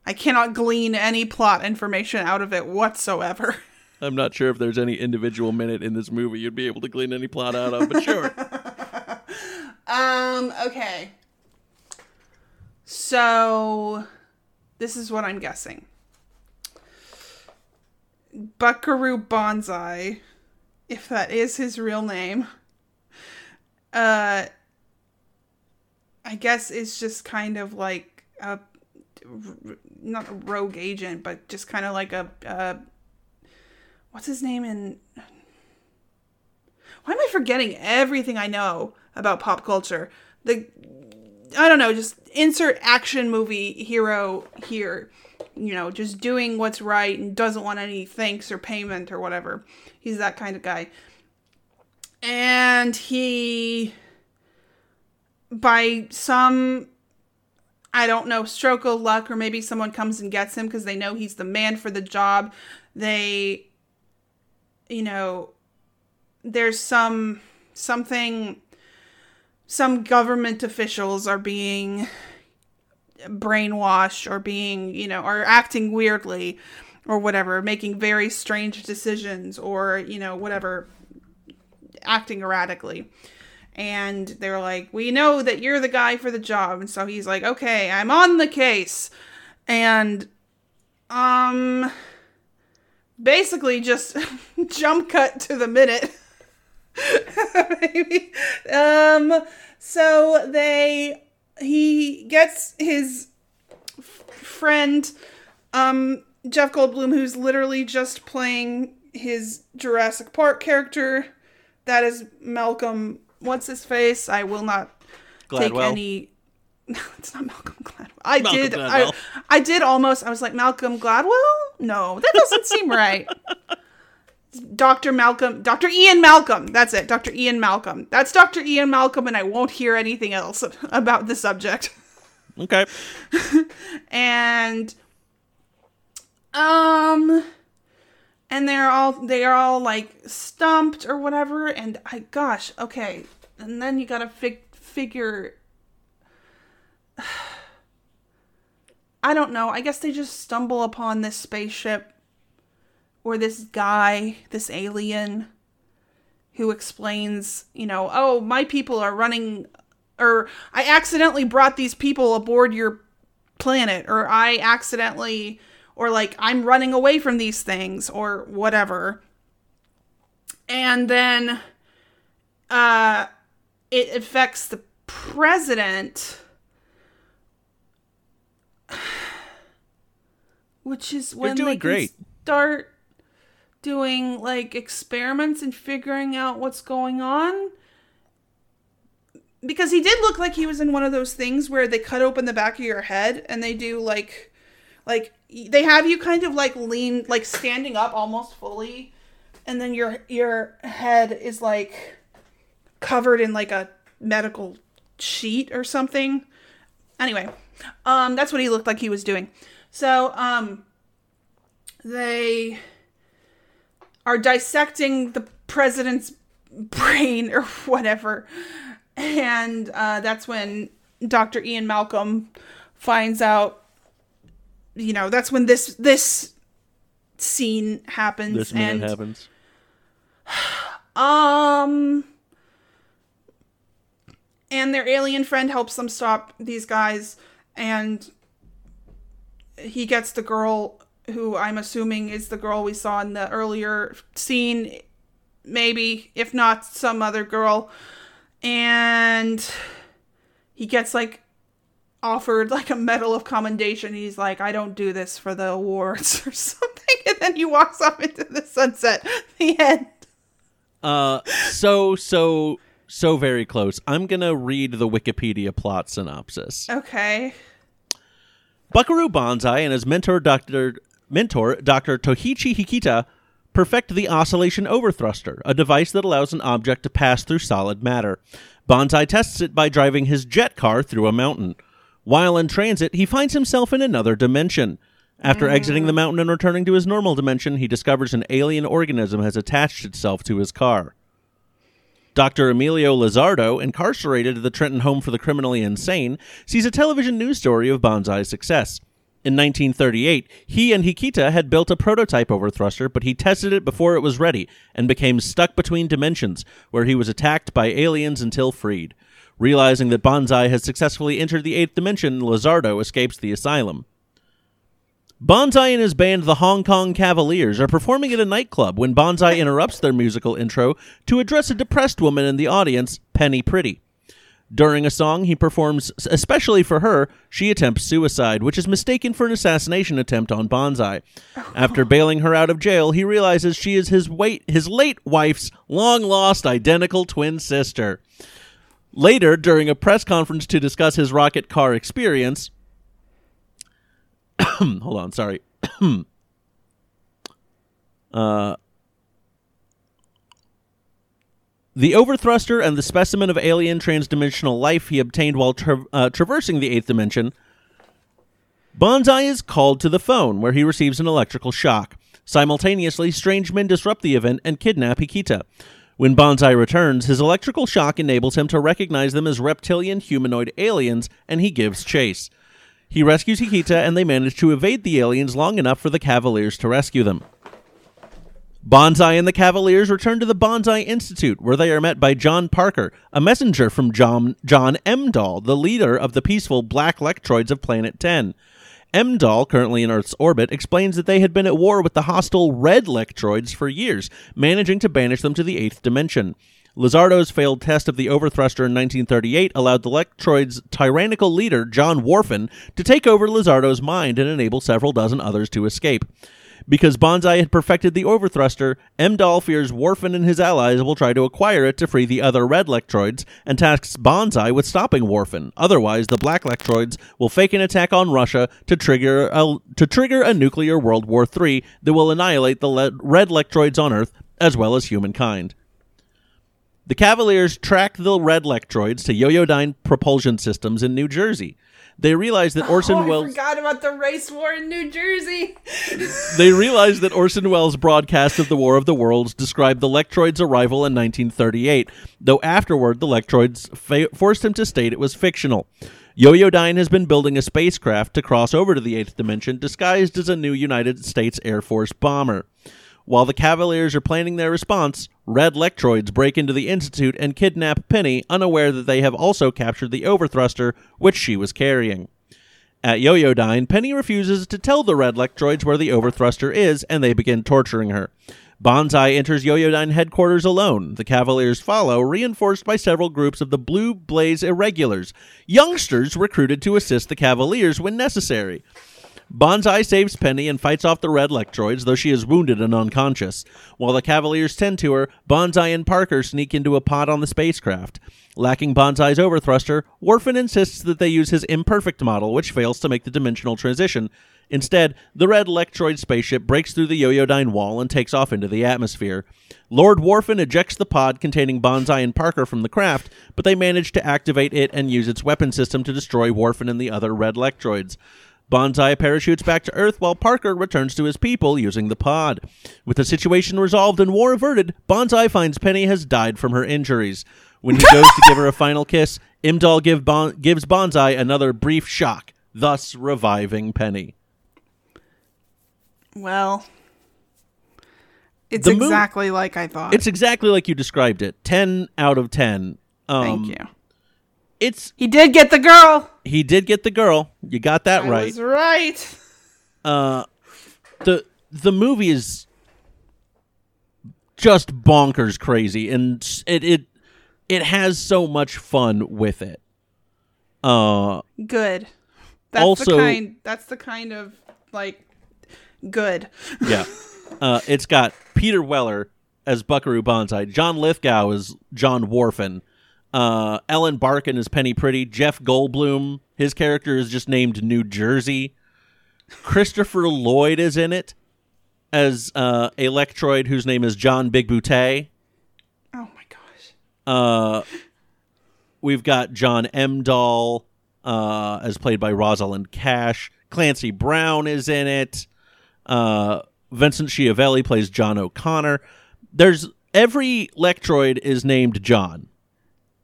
I cannot glean any plot information out of it whatsoever. [LAUGHS] I'm not sure if there's any individual minute in this movie you'd be able to glean any plot out of, but sure. [LAUGHS] Um, okay. So, this is what I'm guessing. Buckaroo Banzai, if that is his real name, uh, I guess is just kind of like a, not a rogue agent, but just kind of like a, uh, what's his name in, why am I forgetting everything I know about pop culture? The I don't know, just insert action movie hero here. You know, just doing what's right and doesn't want any thanks or payment or whatever. He's that kind of guy. And he by some I don't know, stroke of luck or maybe someone comes and gets him because they know he's the man for the job. They you know, there's some something some government officials are being brainwashed or being, you know, are acting weirdly or whatever, making very strange decisions or, you know, whatever, acting erratically. And they're like, We know that you're the guy for the job. And so he's like, Okay, I'm on the case. And, um, basically just [LAUGHS] jump cut to the minute. Maybe. [LAUGHS] Um, so they, he gets his f- friend, um, Jeff Goldblum, who's literally just playing his Jurassic Park character. That is Malcolm. What's his face? I will not take any. [LAUGHS] No, it's not Malcolm Gladwell. I Malcolm did. Gladwell. I, I did almost. I was like Malcolm Gladwell. No, that doesn't seem [LAUGHS] right. Dr. Malcolm, Dr. Ian Malcolm. That's it. Dr. Ian Malcolm. That's Dr. Ian Malcolm, and I won't hear anything else [LAUGHS] about the subject. Okay. And um and they're all they are all like stumped or whatever and I gosh, okay. And then you got to fig- figure [SIGHS] I don't know. I guess they just stumble upon this spaceship or this guy, this alien who explains, you know, oh, my people are running or I accidentally brought these people aboard your planet or I accidentally or like I'm running away from these things or whatever. And then uh it affects the president which is when they great. start doing like experiments and figuring out what's going on because he did look like he was in one of those things where they cut open the back of your head and they do like like they have you kind of like lean like standing up almost fully and then your your head is like covered in like a medical sheet or something anyway um that's what he looked like he was doing so um they are dissecting the president's brain [LAUGHS] or whatever and uh, that's when Dr. Ian Malcolm finds out. You know, that's when this this scene happens, This minute and happens. [SIGHS] um, and their alien friend helps them stop these guys, and he gets the girl who I'm assuming is the girl we saw in the earlier scene, maybe if not some other girl, and he gets like offered like a medal of commendation. He's like, I don't do this for the awards [LAUGHS] or something, and then he walks off into the sunset. The end. Uh, so so so very close. I'm gonna read the Wikipedia plot synopsis. Okay. Buckaroo Banzai and his mentor, Dr. Mentor, Dr. Toichi Hikita, perfect the oscillation overthruster, a device that allows an object to pass through solid matter. Banzai tests it by driving his jet car through a mountain. While in transit, he finds himself in another dimension. After mm. exiting the mountain and returning to his normal dimension, he discovers an alien organism has attached itself to his car. Dr. Emilio Lizardo, incarcerated at the Trenton Home for the Criminally Insane, sees a television news story of Banzai's success. In 1938, he and Hikita had built a prototype overthruster, but he tested it before it was ready and became stuck between dimensions, where he was attacked by aliens until freed. Realizing that Banzai has successfully entered the eighth dimension, Lizardo escapes the asylum. Banzai and his band, the Hong Kong Cavaliers, are performing at a nightclub when Banzai [LAUGHS] interrupts their musical intro to address a depressed woman in the audience, Penny Priddy. During a song he performs especially for her, she attempts suicide, which is mistaken for an assassination attempt on Banzai. After [LAUGHS] bailing her out of jail, he realizes she is his wait his late wife's long-lost identical twin sister. Later, during a press conference to discuss his rocket car experience, [COUGHS] hold on, sorry. [COUGHS] uh, the overthruster and the specimen of alien transdimensional life he obtained while tra- uh, traversing the eighth dimension. Banzai is called to the phone, where he receives an electrical shock. Simultaneously, strange men disrupt the event and kidnap Hikita. When Banzai returns, his electrical shock enables him to recognize them as reptilian humanoid aliens, and he gives chase. He rescues Hikita, and they manage to evade the aliens long enough for the Cavaliers to rescue them. Banzai and the Cavaliers return to the Banzai Institute, where they are met by John Parker, a messenger from John, John Emdall, the leader of the peaceful Black Lectroids of Planet 10. Emdall, currently in Earth's orbit, explains that they had been at war with the hostile Red Lectroids for years, managing to banish them to the eighth dimension. Lizardo's failed test of the overthruster in 1938 allowed the Lectroid's tyrannical leader, John Whorfin, to take over Lizardo's mind and enable several dozen others to escape. Because Banzai had perfected the overthruster, Emdall fears Whorfin and his allies will try to acquire it to free the other red Lectroids and tasks Banzai with stopping Whorfin. Otherwise, the black Lectroids will fake an attack on Russia to trigger a, to trigger a nuclear World War III that will annihilate the le- red on Earth as well as humankind. The Cavaliers track the red Lectroids to Yoyodyne propulsion systems in New Jersey. They realize that Orson [LAUGHS] oh, Welles forgot about the race war in New Jersey. [LAUGHS] they realized that Orson Welles' broadcast of the War of the Worlds described the Lectroids' arrival in 1938, though afterward the Lectroids fa- forced him to state it was fictional. Yoyodyne has been building a spacecraft to cross over to the eighth dimension disguised as a new United States Air Force bomber. While the Cavaliers are planning their response, Red Lectroids break into the Institute and kidnap Penny, unaware that they have also captured the Overthruster, which she was carrying. At Yoyodyne, Penny refuses to tell the Red Lectroids where the Overthruster is, and they begin torturing her. Banzai enters Yoyodyne headquarters alone. The Cavaliers follow, reinforced by several groups of the Blue Blaze Irregulars, youngsters recruited to assist the Cavaliers when necessary. Banzai saves Penny and fights off the red Lectroids, though she is wounded and unconscious. While the Cavaliers tend to her, Banzai and Parker sneak into a pod on the spacecraft. Lacking Banzai's overthruster, Whorfin insists that they use his imperfect model, which fails to make the dimensional transition. Instead, the red Lectroid spaceship breaks through the Yoyodyne wall and takes off into the atmosphere. Lord Whorfin ejects the pod containing Banzai and Parker from the craft, but they manage to activate it and use its weapon system to destroy Whorfin and the other red Lectroids. Banzai parachutes back to Earth while Parker returns to his people using the pod. With the situation resolved and war averted, Banzai finds Penny has died from her injuries. When he goes to give her a final kiss, Emdall give bon- gives Banzai another brief shock, thus reviving Penny. Well, it's The exactly like I thought. It's exactly like you described it. 10 out of 10. Um, Thank you. It's He did get the girl. he did get the girl. You got that I right. was right. uh the the movie is just bonkers crazy and it it it has so much fun with it uh Good. That's Also- the kind. That's the kind of like good. yeah [LAUGHS] uh it's got peter weller as buckaroo banzai john lithgow as john whorfin uh ellen barkin is penny priddy jeff goldblum his character is just named new jersey christopher lloyd is in it as uh electroid whose name is john big Boutte. Oh my gosh. Uh, we've got John Emdall, uh, as played by Rosalind Cash. Clancy Brown is in it. Uh, Vincent Schiavelli plays John O'Connor. There's every Lectroid is named John.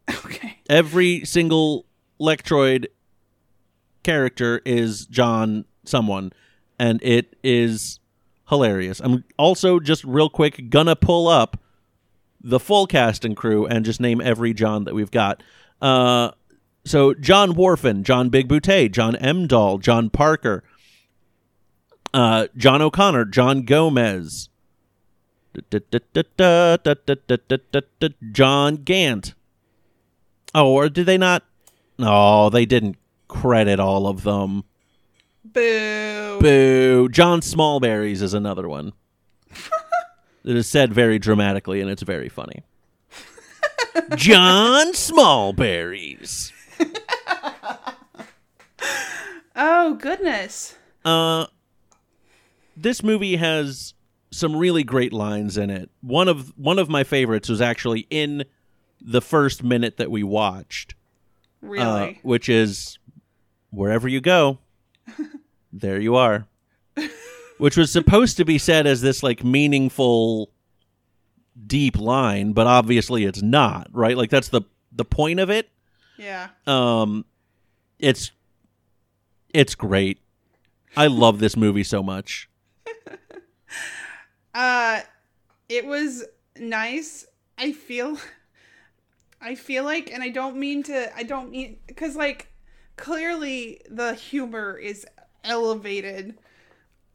Okay. Every single Lectroid character is John someone, and it is hilarious. I'm also just real quick gonna pull up the full cast and crew and just name every John that we've got. Uh, so John Whorfin, John Bigbooté, John Emdall, John Parker, uh, John O'Connor, John Gomez, John Gant. Oh, or did they not? No, they didn't credit all of them. Boo. Boo. John Smallberries is another one. [LAUGHS] it is said very dramatically, and it's very funny. John Smallberries. Oh goodness. Uh, this movie has some really great lines in it. One of one of my favorites was actually in the first minute that we watched, uh, Really. which is wherever you go, [LAUGHS] there you are. which was supposed to be said as this like meaningful, deep line, but obviously it's not. Right? Like that's the the point of it. yeah. Um, it's it's great. I love this movie so much. [LAUGHS] Uh it was nice. I feel I feel like and I don't mean to I don't mean cuz like clearly the humor is elevated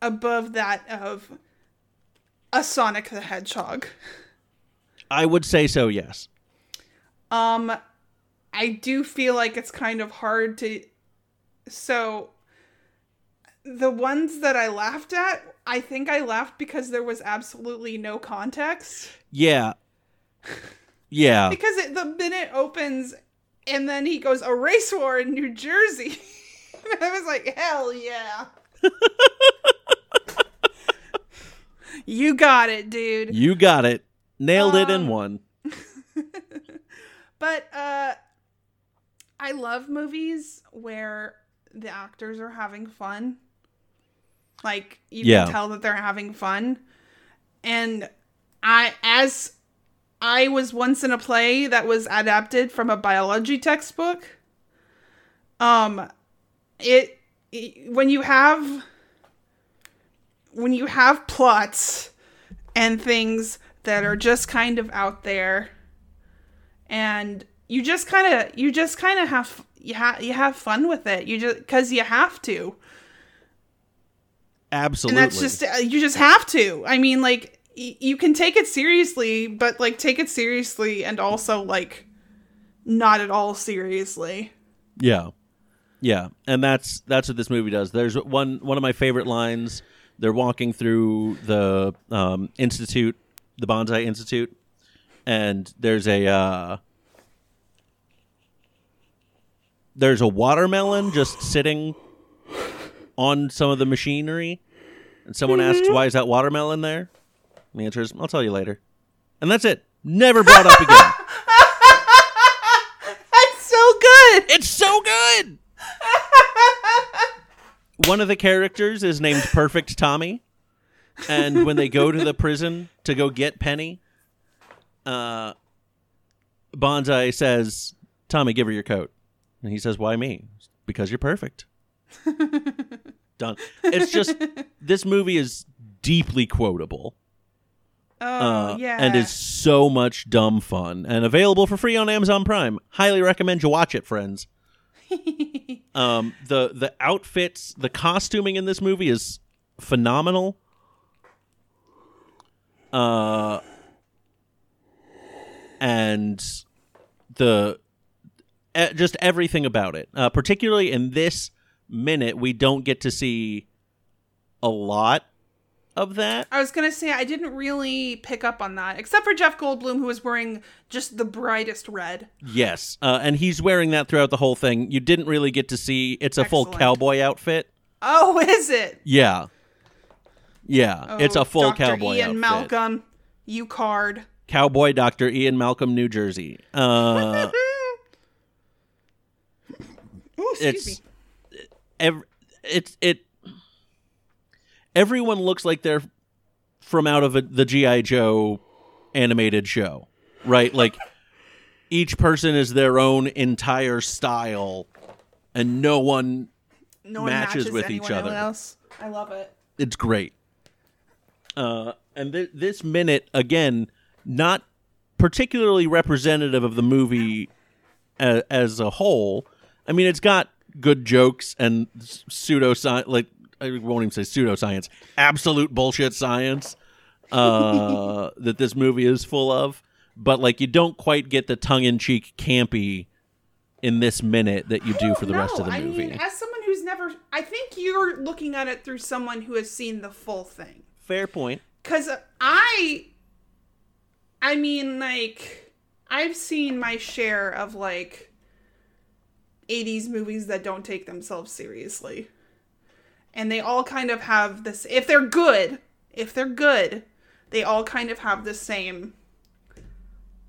above that of a Sonic the Hedgehog. I would say so. Yes. Um I do feel like it's kind of hard to so the ones that I laughed at, I think I laughed because there was absolutely no context. Yeah. Yeah. Because it, the minute opens and then he goes, a race war in New Jersey. and [LAUGHS] I was like, hell yeah. [LAUGHS] you got it, dude. You got it. Nailed it in Um, one. [LAUGHS] But uh I love movies where the actors are having fun. Like you Yeah. can tell that they're having fun. And I as I was once in a play that was adapted from a biology textbook. Um it, it when you have when you have plots and things that are just kind of out there and you just kind of you just kind of have you have you have fun with it you just because you have to Absolutely. and that's just uh, you just have to i mean like y- you can take it seriously but like take it seriously and also like not at all seriously Yeah. Yeah. And that's that's what this movie does. There's one one of my favorite lines. They're walking through the um, institute, the Banzai Institute, and there's a uh, there's a watermelon just sitting on some of the machinery, and someone asks, "Why is that watermelon there?" And the answer is, "I'll tell you later," and that's it. Never brought up again. [LAUGHS] that's so good It's so good. One of the characters is named Perfect Tommy, and when they go to the prison to go get Penny, uh, Banzai says, "Tommy, give her your coat," and he says, "Why me? Because you're perfect." [LAUGHS] Done. It's just this movie is deeply quotable. Oh uh, yeah and is so much dumb fun and available for free on Amazon Prime. Highly recommend you watch it, friends. [LAUGHS] um, the the outfits, the costuming in this movie is phenomenal. Uh, and the eh, just everything about it, uh, particularly in this minute, we don't get to see a lot of that. I was gonna say I didn't really pick up on that, except for Jeff Goldblum, who was wearing just the brightest red. Yes, uh, and he's wearing that throughout the whole thing. You didn't really get to see. It's a full cowboy outfit. Oh, is it? Yeah, yeah, it's Oh, a full cowboy. Dr. cowboy Ian outfit. Malcolm, you card. Cowboy Doctor Ian Malcolm, New Jersey. Uh, [LAUGHS] Ooh, excuse it's me. ev- it's it. Everyone looks like they're from out of a, the GI Joe animated show, right? Like each person is their own entire style, and no one no one matches matches, with each other. else. I love it. It's great. Uh, and th- this minute again, not particularly representative of the movie a- as a whole. I mean, it's got good jokes and pseudo science, like I won't even say pseudoscience, absolute bullshit science uh, [LAUGHS] that this movie is full of. But like, you don't quite get the tongue in cheek campy in this minute that you do for the rest of the I movie. mean, as someone who's never, I think you're looking at it through someone who has seen the full thing. Fair point. Cause I, I mean, like, I've seen my share of like 80s movies that don't take themselves seriously. And they all kind of have this, if they're good, if they're good, they all kind of have the same,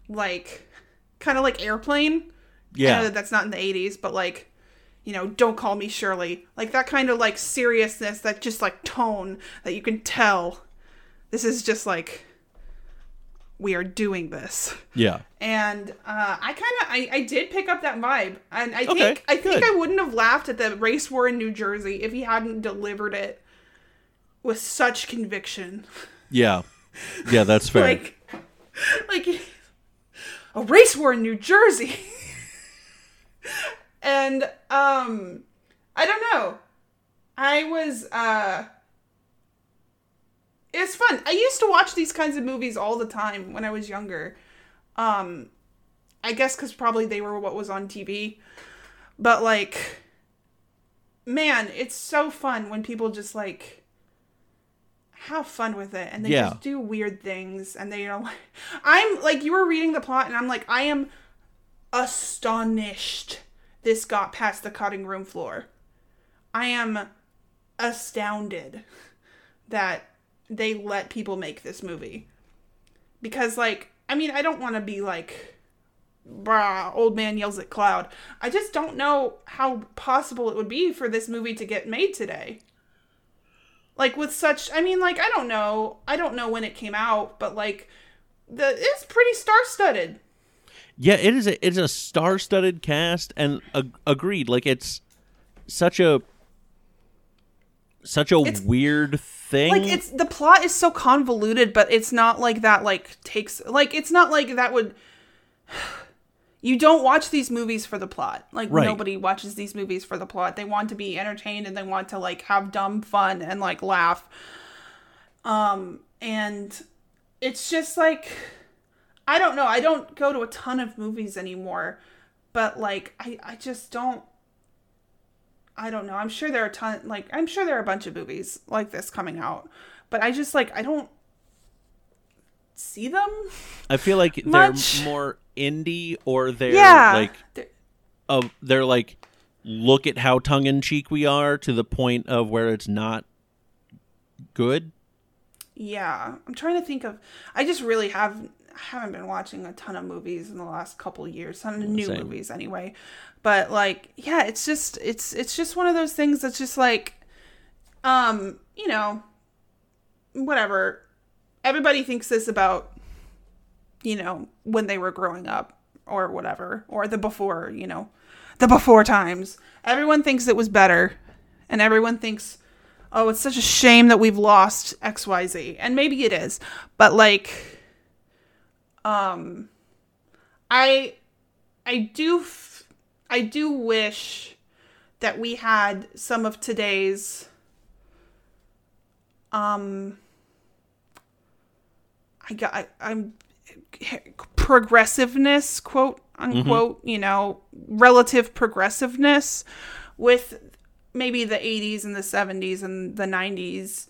like, kind of like Airplane. Yeah. that that's not in the 80s, but like, you know, don't call me Shirley. Like that kind of like seriousness, that just like tone that you can tell. This is just like, we are doing this. Yeah. And uh, I kind of, I, I did pick up that vibe, and I Okay, think, I think good. I wouldn't have laughed at the race war in New Jersey if he hadn't delivered it with such conviction. Yeah. Yeah, that's [LAUGHS] fair. Like, like a race war in New Jersey. [LAUGHS] and um I don't know. I was uh it's fun. I used to watch these kinds of movies all the time when I was younger. Um I guess cuz probably they were what was on TV. But like man, it's so fun when people just like have fun with it and they Yeah. just do weird things and they are like [LAUGHS] I'm like you were reading the plot and I'm like I am astonished this got past the cutting room floor. I am astounded that they let people make this movie. Because like I mean I don't want to be like brah, old man yells at cloud. I just don't know how possible it would be for this movie to get made today. Like with such I mean like I don't know. I don't know when it came out, but like the it's pretty star-studded. Yeah, it is. A, it's a star-studded cast, and ag- agreed. Like it's such a such a It's- weird thing. like it's the plot is so convoluted but it's not like that like takes like it's not like that would [SIGHS] you don't watch these movies for the plot like Right. nobody watches these movies for the plot they want to be entertained and they want to like have dumb fun and like laugh um and it's just like i don't know i don't go to a ton of movies anymore but like i i just don't I don't know. I'm sure there are a ton like I'm sure there are a bunch of movies like this coming out. But I just like I don't see them. I feel like [LAUGHS] they're more indie, or they're yeah. like They're- uh, they're like look at how tongue-in-cheek we are to the point of where it's not good. yeah. I'm trying to think of I just really have haven't been watching a ton of movies in the last couple of years. Ton of new Same. movies anyway. But like yeah, it's just it's it's just one of those things that's just like um, you know, whatever. Everybody thinks this about you know, when they were growing up or whatever, or the before, you know, the before times. Everyone thinks it was better, and everyone thinks, oh, it's such a shame that we've lost XYZ. And maybe it is, but like, um, I, I do, f- I do wish that we had some of today's, um, I got, I, I'm progressiveness, quote unquote, you know, relative progressiveness with maybe the 80s and the 70s and the 90s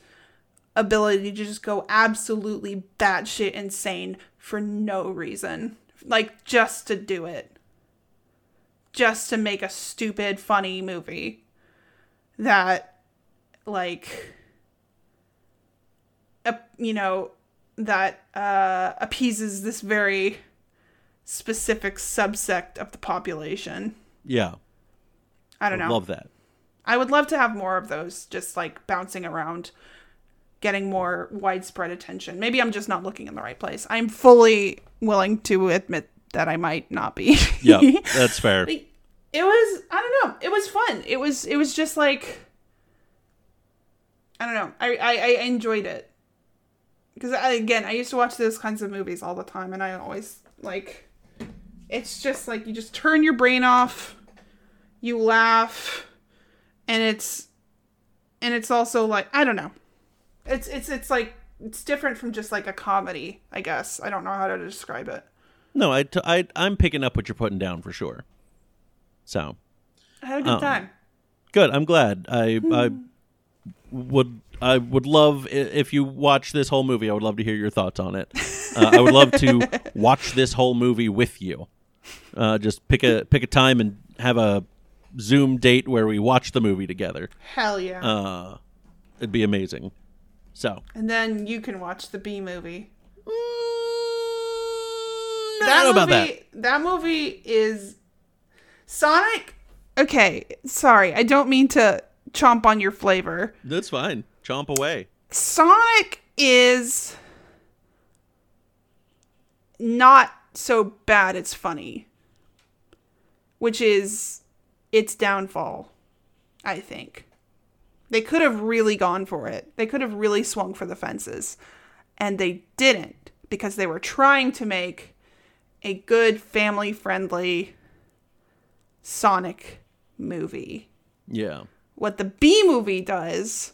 ability to just go absolutely batshit insane for no reason. Like, just to do it. Just to make a stupid, funny movie that, like, uh, you know, that uh, appeases this very specific subsect of the population. Yeah, I don't know. love that. I would love to have more of those just like bouncing around, getting more widespread attention. Maybe I'm just not looking in the right place. I'm fully willing to admit that I might not be. [LAUGHS] Yeah, that's fair. It was I don't know. It was fun. It was it was just like I don't know. I I, I enjoyed it because again I used to watch those kinds of movies all the time, and I always like it's just like you just turn your brain off, you laugh, and it's and it's also like I don't know. It's it's it's like it's different from just like a comedy, I guess. I don't know how to describe it. No, I, t- I I'm picking up what you're putting down for sure. So I had a good Um, time. good. I'm glad. I I would I would love if you watch this whole movie. I would love to hear your thoughts on it. Uh, I would love to [LAUGHS] watch this whole movie with you. Uh, just pick a pick a time and have a Zoom date where we watch the movie together. Hell yeah. Uh, it'd be amazing. So and then you can watch the Bee Movie. Mm, I don't know about that. that movie is Sonic. Okay, sorry, I don't mean to chomp on your flavor. That's fine. Chomp away. Sonic is not so bad it's funny. Which is its downfall, I think. They could have really gone for it. They could have really swung for the fences. And they didn't because they were trying to make a good family friendly Sonic movie Yeah. what the Bee Movie does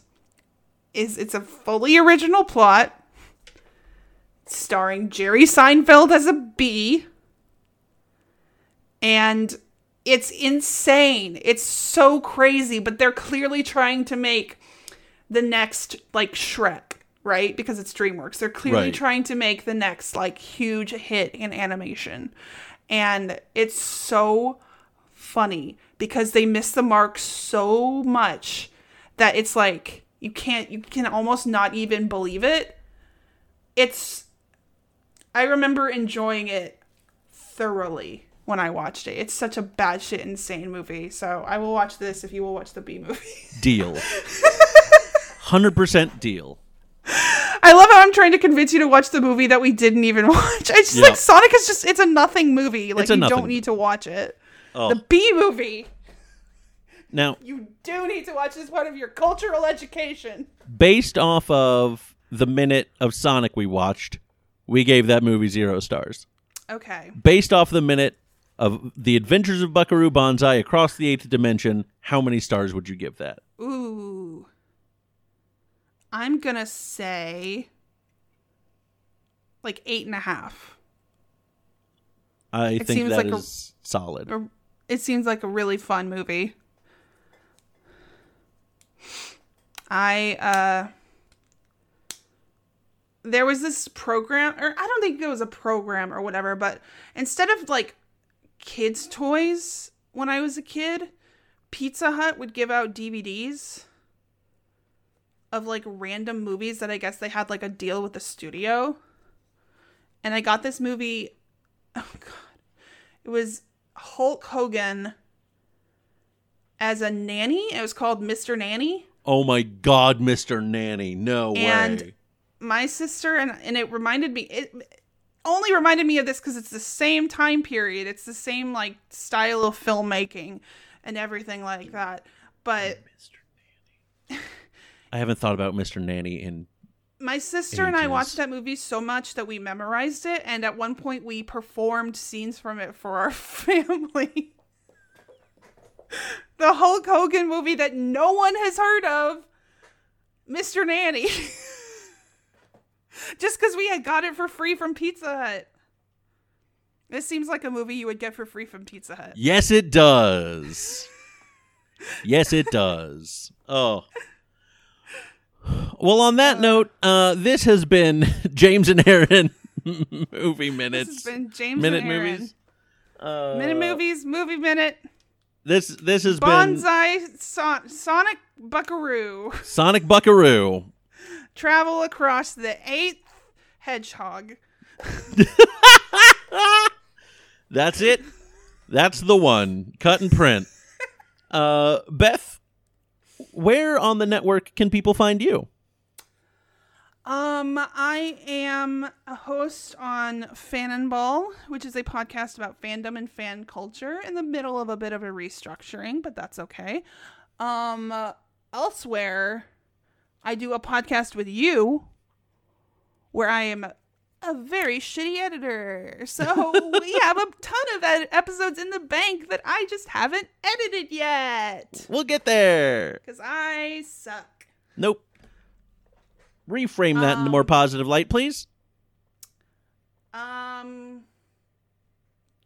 is it's a fully original plot starring Jerry Seinfeld as a bee and it's insane. It's so crazy, but they're clearly trying to make the next like Shrek, right? Because it's DreamWorks. They're clearly Right. trying to make the next like huge hit in animation. And it's so funny because they miss the mark so much that it's like you can't you can almost not even believe it. It's I remember enjoying it thoroughly when I watched it. It's such a bad shit insane movie. So I will watch this if you will watch the Bee Movie. [LAUGHS] Deal. Hundred percent deal. I love how I'm trying to convince you to watch the movie that we didn't even [LAUGHS] watch. It's just Yeah. like Sonic is just it's a nothing movie. Like It's a you nothing. don't need to watch it. Oh, The Bee Movie. now You do need to watch this part of your cultural education. based off of the minute of Sonic we watched, we gave that movie zero stars. Okay. Based off the minute of The Adventures of Buckaroo Banzai Across the Eighth Dimension, how many stars would you give that? Ooh. I'm gonna say like eight and a half. I think seems that is like a- solid. Or- It seems like a really fun movie. I uh there was this program or I don't think it was a program or whatever, but instead of like kids toys when I was a kid, Pizza Hut would give out DVDs of like random movies that I guess they had like a deal with the studio. And I got this movie [LAUGHS] oh god. It was Hulk Hogan as a nanny. It was called Mr. Nanny. Oh my God, Mr. Nanny. No And- way. My sister and and it reminded me it only reminded me of this because it's the same time period. It's the same like style of filmmaking and everything like that. But [LAUGHS] I haven't thought about Mr. Nanny in. my sister and I watched that movie so much that we memorized it, and at one point we performed scenes from it for our [LAUGHS] family. the Hulk Hogan movie that no one has heard of, Mr. Nanny. [LAUGHS] [LAUGHS] Just because we had got it for free from Pizza Hut. This seems like a movie you would get for free from Pizza Hut. Yes, it does. yes, it does. Oh. Well, on that note, uh, this has been [LAUGHS] James and Aaron [LAUGHS] movie minutes. This has been James minute and Aaron. movies. Uh, Minute movies, movie minute, This this has been banzai, son- Sonic Buckaroo. Sonic Buckaroo. Travel across the eighth hedgehog. [LAUGHS] That's it. That's the one. Cut and print. [LAUGHS] Uh, Beth, where on the network can people find you? Um, I am a host on Fanonball, which is a podcast about fandom and fan culture in the middle of a bit of a restructuring, but that's okay. Um, uh, elsewhere, I do a podcast with you where I am a very shitty editor. So [LAUGHS] we have a ton of ed- episodes in the bank that I just haven't edited yet We'll get there. because I suck. Nope. Reframe that into more Um, positive light, please. Um,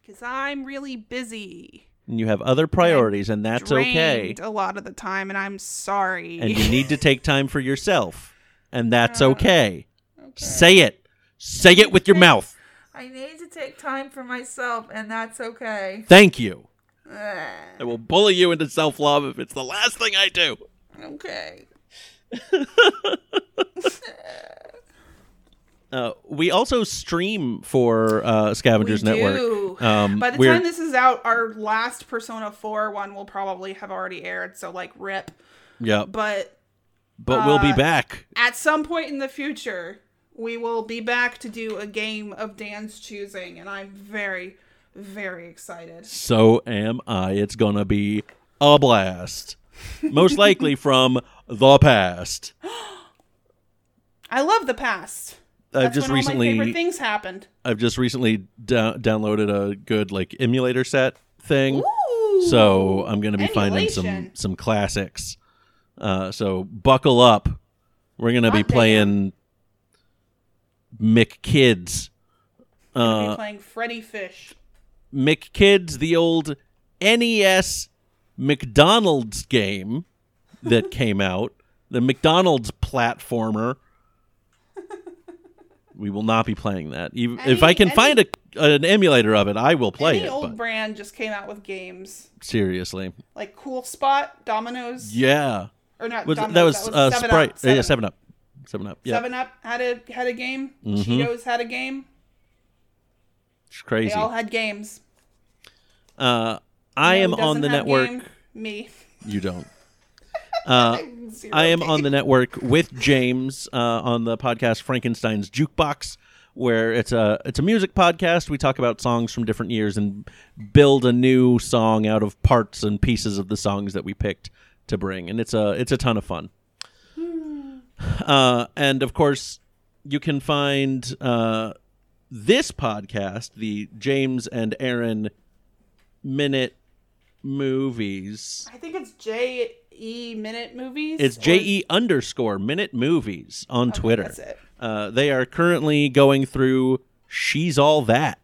because I'm really busy. And you have other priorities, and that's okay. A lot of the time, and I'm sorry. And you need to [LAUGHS] take time for yourself, and that's Uh, okay. Say it. Say it with your mouth. I need to take time for myself, and that's okay. Thank you. I will bully you into self love if it's the last thing I do. Okay. [LAUGHS] Uh, we also stream for uh, Scavengers we Network. do. Um, By the we're- time this is out, our last Persona 4 one will probably have already aired, so like rip. yeah, But but we'll be uh, back. at some point in the future, we will be back to do a game of Dan's choosing, and I'm very, very excited. So am I. It's gonna be a blast. Most likely [LAUGHS] from the past. I love the past. I've just when all my favorite recently, things happened. I've just recently da- downloaded a good like emulator set thing. Ooh. So I'm gonna be finding some some classics. Uh, so buckle up. We're gonna be Hot damn. playing McKids. I'll be Uh, playing Freddi Fish. McKids, the old NES McDonald's game that came out, the McDonald's platformer. We will not be playing that. Even if I can any- find a an emulator of it, I will play Any it. old But brand just came out with games seriously, like Cool Spot, Domino's, yeah. or not Was, Domino's. that was, uh, Seven Sprite. Up. uh, yeah, Seven, Seven Up. Seven Up. Yeah, Seven Up had a had a game. Mhm. Cheetos had a game. it's crazy. They all had games. Uh, I am on the network. game? Me. You don't. [LAUGHS] Uh, I am on the network with James uh, on the podcast Frankenstein's Jukebox, where it's a it's a music podcast. We talk about songs from different years and build a new song out of parts and pieces of the songs that we picked to bring, and it's a it's a ton of fun. Uh, and of course, you can find uh, this podcast, the James and Aaron Minute Movies. I think it's J E Minute Movies. It's J E underscore Minute Movies on Okay, Twitter. That's it. Uh, they are currently going through She's All That.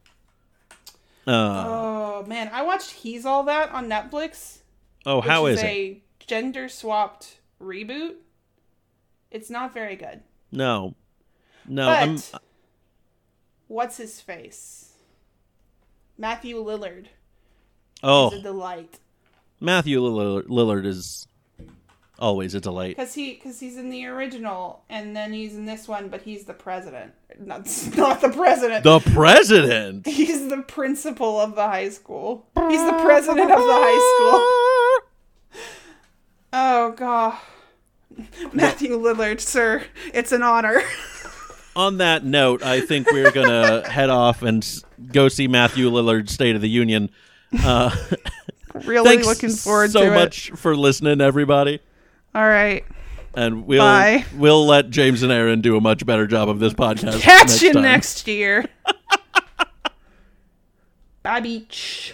Uh, Oh man, I watched He's All That on Netflix. oh, how is is it? a gender swapped reboot. It's not very good. No, no. but I'm, what's his face? Matthew Lillard oh, is a delight Matthew Lillard, Lillard is always a delight. because he because he's in the original and then he's in this one, but he's the president. Not [LAUGHS] not the president. The president. [LAUGHS] he's the principal of the high school. He's the president of the high school. [LAUGHS] Oh god. Matthew Lillard, sir, it's an honor. On that note, I think we're gonna head off and go see Matthew Lillard's State of the Union. Uh, really looking forward so to so much for listening, everybody. All right. And we'll Bye. we'll let James and Aaron do a much better job of this [LAUGHS] podcast. Catch next you time. next year. [LAUGHS] Bye, beach.